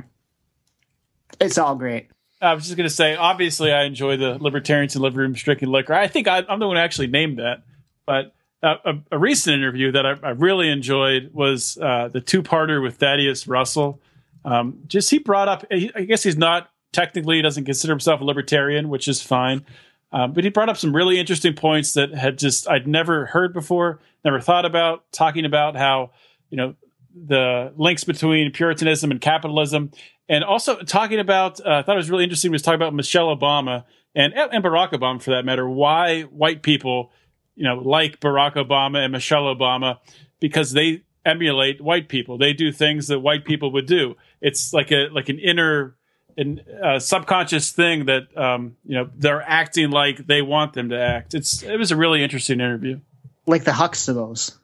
it's all great. I was just to say, obviously, I enjoy the libertarians and living rooms drinking liquor. I think I, I'm the one who actually named that. But uh, a, a recent interview that I, I really enjoyed was uh, the two-parter with Thaddeus Russell. Um, just he brought up, I guess he's not technically he doesn't consider himself a libertarian, which is fine. Um, but he brought up some really interesting points that had just I'd never heard before, never thought about. Talking about how you know the links between Puritanism and capitalism, and also talking about uh, I thought it was really interesting. Was talking about Michelle Obama and and Barack Obama for that matter. Why white people, you know, like Barack Obama and Michelle Obama because they emulate white people. They do things that white people would do. It's like a like an inner an uh, subconscious thing that um, you know they're acting like they want them to act. It's it was a really interesting interview. Like the Huxtables.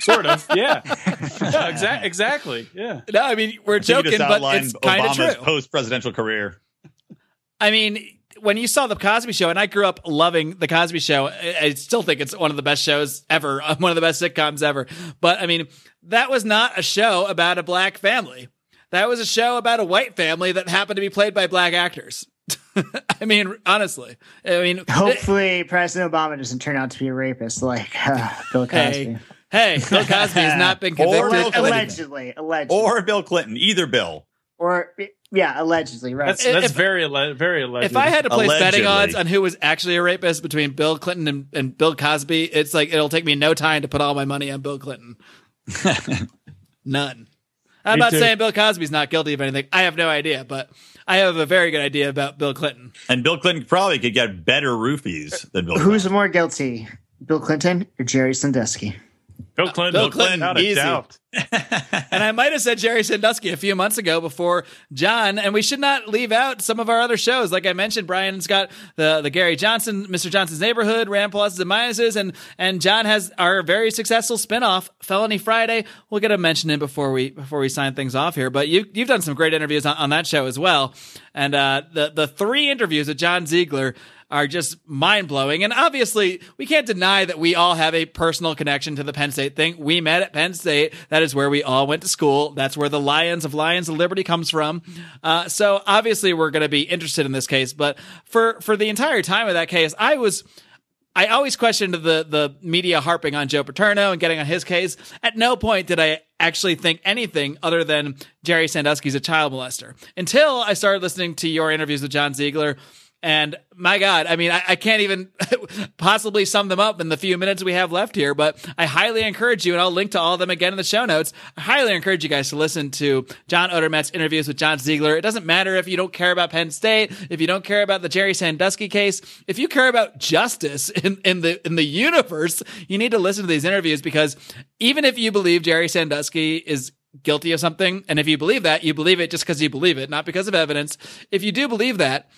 Sort of, yeah, yeah, exa- exactly, yeah. No, I mean, we're Continue joking, but it's kind of Obama's true. post-presidential career. I mean, when you saw the Cosby Show, and I grew up loving the Cosby Show, I I still think it's one of the best shows ever, one of the best sitcoms ever. But I mean, that was not a show about a black family. That was a show about a white family that happened to be played by black actors. I mean, honestly, I mean, Hopefully, President Obama doesn't turn out to be a rapist like uh, Bill Cosby. hey, hey, Bill Cosby has not been Or convicted. Bill of Clinton. anything. allegedly, allegedly, Or Bill Clinton, either Bill. or Yeah, allegedly, right? That's that's If- very alle- very alleged. If I had to place betting odds on who was actually a rapist between Bill Clinton and, and Bill Cosby, it's like it'll take me no time to put all my money on Bill Clinton. None. I'm Me not too. saying Bill Cosby's not guilty of anything. I have no idea, but I have a very good idea about Bill Clinton. And Bill Clinton probably could get better roofies than Bill. Who's Clinton. more guilty, Bill Clinton or Jerry Sandusky? Bill Clinton, Bill Clinton, without a easy. doubt. And I might have said Jerry Sandusky a few months ago before John, and we should not leave out some of our other shows. Like I mentioned, Brian's got the the Gary Johnson, Mr. Johnson's Neighborhood, Ram Pluses and Minuses, and and John has our very successful spinoff, Felony Friday. We'll get a mention in before we before we sign things off here. But you you've done some great interviews on, on that show as well. And uh, the the three interviews with John Ziegler are just mind blowing. And obviously, we can't deny that we all have a personal connection to the Penn State thing. We met at Penn State. That is where we all went to school. That's where the Lions of Lions of Liberty comes from. Uh, so obviously, we're going to be interested in this case. But for for the entire time of that case, I was. I always questioned the the media harping on Joe Paterno and getting on his case. At no point did I actually think anything other than Jerry Sandusky's a child molester until I started listening to your interviews with John Ziegler. And my God, I mean, I, I can't even possibly sum them up in the few minutes we have left here, but I highly encourage you, and I'll link to all of them again in the show notes. I highly encourage you guys to listen to John Odermatt's interviews with John Ziegler. It doesn't matter if you don't care about Penn State, if you don't care about the Jerry Sandusky case, if you care about justice in, in the in the universe, you need to listen to these interviews because even if you believe Jerry Sandusky is guilty of something, and if you believe that, you believe it just because you believe it, not because of evidence. If you do believe that,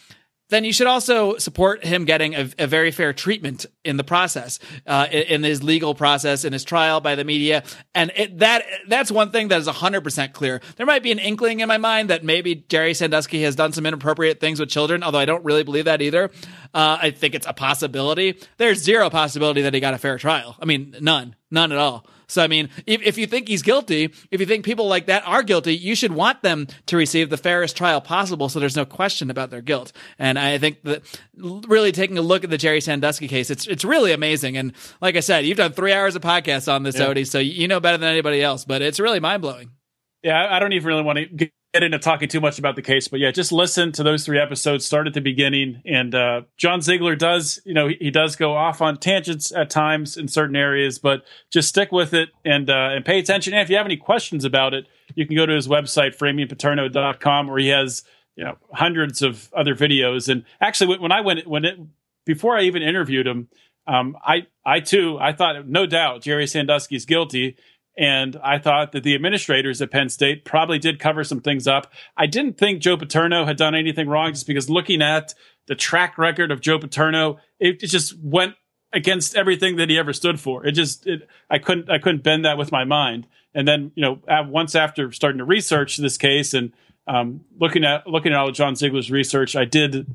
then you should also support him getting a, a very fair treatment in the process, uh, in, in his legal process, in his trial by the media, and it, that that's one thing that is hundred percent clear. There might be an inkling in my mind that maybe Jerry Sandusky has done some inappropriate things with children, although I don't really believe that either. Uh, I think it's a possibility. There's zero possibility that he got a fair trial. I mean, none, none at all. So, I mean, if, if you think he's guilty, if you think people like that are guilty, you should want them to receive the fairest trial possible so there's no question about their guilt. And I think that really taking a look at the Jerry Sandusky case, it's it's really amazing. And like I said, you've done three hours of podcasts on this, Odie, so you know better than anybody else, but it's really mind blowing. Yeah, I- I don't even really want to get into talking too much about the case, but yeah, just listen to those three episodes. Start at the beginning, and uh, John Ziegler does, you know, he, he does go off on tangents at times in certain areas, but just stick with it and uh, and pay attention. And if you have any questions about it, you can go to his website framingpaterno.com, where he has you know hundreds of other videos. And actually, when I went when it before I even interviewed him, um, I I too I thought no doubt Jerry Sandusky is guilty. And I thought that the administrators at Penn State probably did cover some things up. I didn't think Joe Paterno had done anything wrong just because looking at the track record of Joe Paterno, it, it just went against everything that he ever stood for. It just, it, I couldn't, I couldn't bend that with my mind. And then, you know, at, once after starting to research this case and um, looking at looking at all of John Ziegler's research, I did, you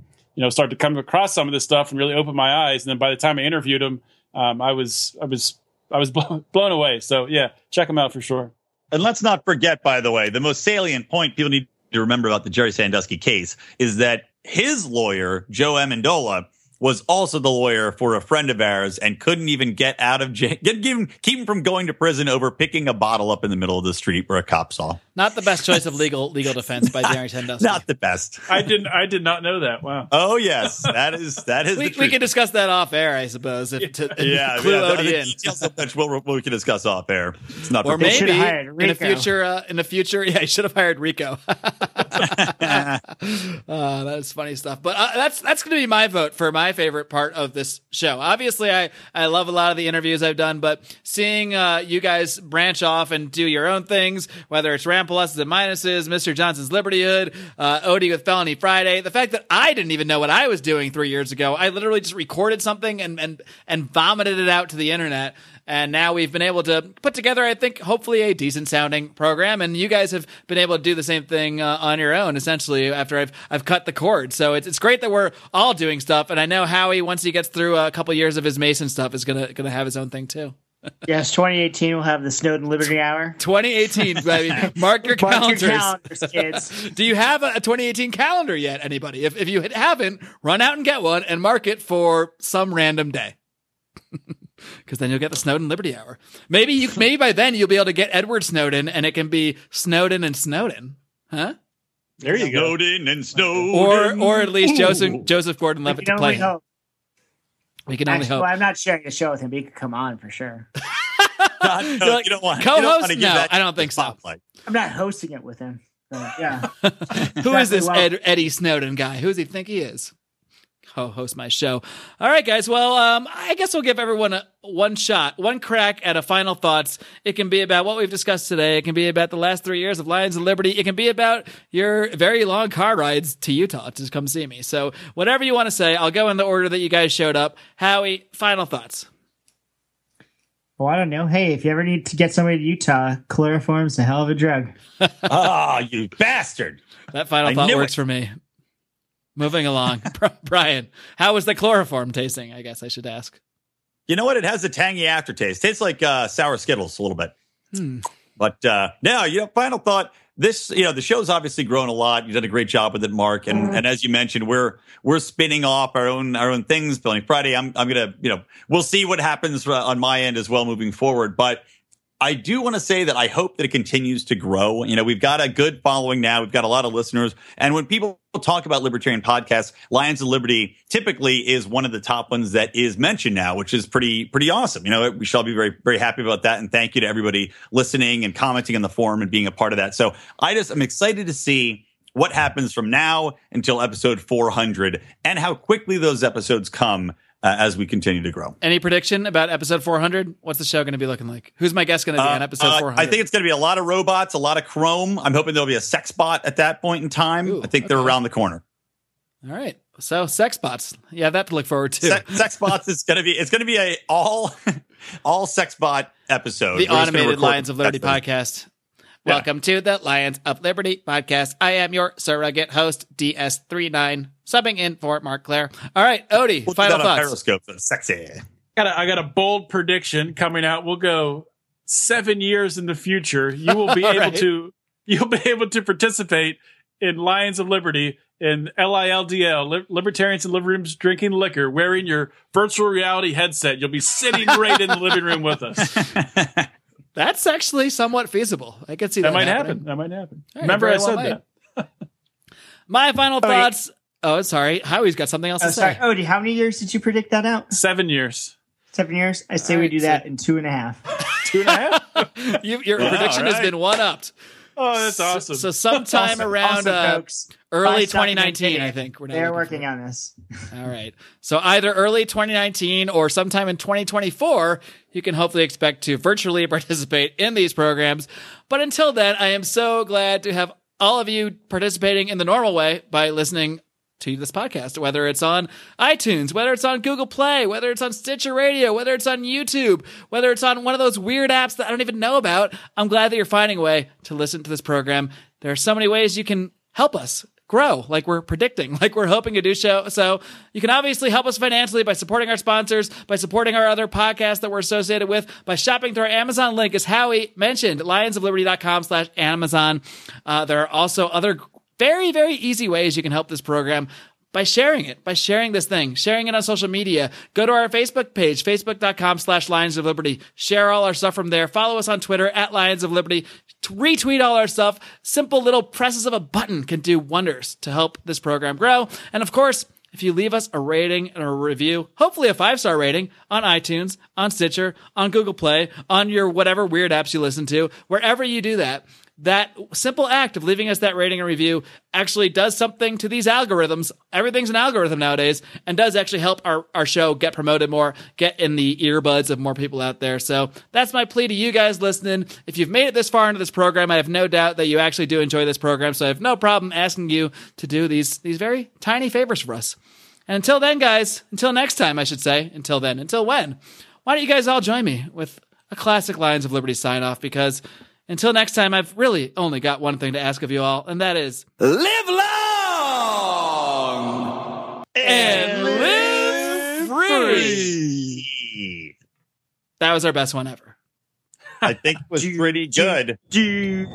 know, start to come across some of this stuff and really open my eyes. And then by the time I interviewed him, um, I was, I was, I was blown, away. So yeah, check him out for sure. And let's not forget, by the way, the most salient point people need to remember about the Jerry Sandusky case is that his lawyer, Joe Amendola, was also the lawyer for a friend of ours and couldn't even get out of jail, get, even, keep him from going to prison over picking a bottle up in the middle of the street where a cop saw. Not the best choice of legal legal defense by Jerry Sandusky. Not the best. I didn't, I did not know that. Wow. Oh yes, that is that is we, the we can discuss that off air, I suppose, if, to yeah, clue yeah, the, Odie the in. details of which we'll, we can discuss off air. It's not Or maybe have hired in a future, uh, in the future, yeah, I should have hired Rico. uh, that's funny stuff. But uh, that's that's going to be my vote for my favorite part of this show. Obviously, I I love a lot of the interviews I've done, but seeing uh, you guys branch off and do your own things, whether it's Ram pluses and minuses, Mr. Johnson's Libertyhood, uh, Odie with Felony Friday, the fact that I didn't even know what I was doing three years ago, I literally just recorded something and and and vomited it out to the internet. And now we've been able to put together, I think, hopefully a decent sounding program. And you guys have been able to do the same thing uh, on your own, essentially, after I've I've cut the cord. So it's it's great that we're all doing stuff. And I know Howie, once he gets through a couple years of his Mason stuff, is gonna gonna have his own thing too. Yes, 2018 will have the Snowdon Liberty Hour. 2018, baby. Mark your Mark your calendars. calendars, kids. Do you have a, a 2018 calendar yet, anybody? If, if you haven't, run out and get one and mark it for some random day. Because then you'll get the Snowdon Liberty Hour. Maybe you, maybe by then you'll be able to get Edward Snowden, and it can be Snowden and Snowden, huh? There you go. Snowden and Snowden. Or or at least Joseph Joseph Gordon We Levitt can to play hope. We can only Actually, hope. well, I'm not sharing a show with him, but he could come on for sure. God, no, You're like, you don't want you don't co-host? want to give No, that I don't think so. I'm not hosting it with him. but yeah. Who is this Exactly well. Ed, Eddie Snowden guy? Who does he think he is? Co-host my show. All right, guys. Well, um, I guess we'll give everyone a one shot, one crack at a final thoughts. It can be about what we've discussed today. It can be about the last three years of Lions of Liberty. It can be about your very long car rides to Utah to come see me. So whatever you want to say, I'll go in the order that you guys showed up. Howie, final thoughts. Well, I don't know. Hey, if you ever need to get somebody to Utah, chloroform's a hell of a drug. Oh, you bastard. That final I thought works it. for me. Moving along, Brian, how was the chloroform tasting? I guess I should ask. You know what? It has a tangy aftertaste. Tastes like uh, sour Skittles a little bit. Hmm. But uh, no, you know, final thought. This, you know, the show's obviously grown a lot. You've done a great job with it, Marc. And and as you mentioned, we're we're spinning off our own our own things. Billing Friday. I'm I'm gonna, you know, we'll see what happens uh, on my end as well moving forward. But I do want to say that I hope that it continues to grow. You know, we've got a good following now. We've got a lot of listeners. And when people talk about libertarian podcasts, Lions of Liberty typically is one of the top ones that is mentioned now, which is pretty, pretty awesome. You know, we shall be very, very happy about that. And thank you to everybody listening and commenting on the forum and being a part of that. So I just, I'm excited to see what happens from now until episode 400 and how quickly those episodes come uh, as we continue to grow. Any prediction about episode 400? What's the show going to be looking like? Who's my guest going to be on episode Uh, 400? I think it's going to be a lot of robots, a lot of chrome. I'm hoping there'll be a sex bot at that point in time. Ooh, I think they're around the corner. All right. So sex bots. Yeah, that to look forward to. Se- sex bots is going to be it's going to be a all all sex bot episode. the We're automated Lions of Liberty podcast. Yeah. Welcome to the Lions of Liberty podcast. I am your surrogate host, DS39, subbing in for Marc Clair. All right, Odie, We'll final that on thoughts. Periscope. That's sexy. got a, I got a bold prediction coming out. We'll go seven years in the future. You will be able right. to you'll be able to participate in Lions of Liberty in LILDL, Li- Libertarians in Living Rooms Drinking Liquor, wearing your virtual reality headset. You'll be sitting right in the living room with us. That's actually somewhat feasible. I could see that, That might happening. happen. That might happen. All right, Remember, I said well that. My final Oh, yeah. thoughts. Oh, sorry. Howie's got something else Oh, to sorry. say. Odie, how many years did you predict that out? Seven years. Seven years? I say All we right, do so- that in two and a half. Two and a half? You, your Wow, prediction has been one upped. Oh, that's awesome. So sometime Also- around also, uh, folks, early Buy 2019, I think. We're They're working for. on this. All right. So either early 2019 or sometime in 2024, you can hopefully expect to virtually participate in these programs. But until then, I am so glad to have all of you participating in the normal way by listening to this podcast, whether it's on iTunes, whether it's on Google Play, whether it's on Stitcher Radio, whether it's on YouTube, whether it's on one of those weird apps that I don't even know about. I'm glad that you're finding a way to listen to this program. There are so many ways you can help us grow like we're predicting, like we're hoping to do show. So you can obviously help us financially by supporting our sponsors, by supporting our other podcasts that we're associated with, by shopping through our Amazon link, as Howie mentioned, lionsofliberty.com slash Amazon. Uh, there are also other very, very easy ways you can help this program by sharing it, by sharing this thing, sharing it on social media. Go to our Facebook page, facebook.com slash Lions of Liberty. Share all our stuff from there. Follow us on Twitter at Lions of Liberty. Retweet all our stuff. Simple little presses of a button can do wonders to help this program grow. And of course, if you leave us a rating and a review, hopefully a five star rating on iTunes, on Stitcher, on Google Play, on your whatever weird apps you listen to, wherever you do that, that simple act of leaving us that rating and review actually does something to these algorithms. Everything's an algorithm nowadays and does actually help our, our show get promoted more, get in the earbuds of more people out there. So that's my plea to you guys listening. If you've made it this far into this program, I have no doubt that you actually do enjoy this program. So I have no problem asking you to do these, these very tiny favors for us. And until then, guys, until next time, I should say, until then, until when, why don't you guys all join me with a classic Lions of Liberty sign off? Because until next time, I've really only got one thing to ask of you all, and that is Live long and live free. That was our best one ever. I think it was pretty good. Dude.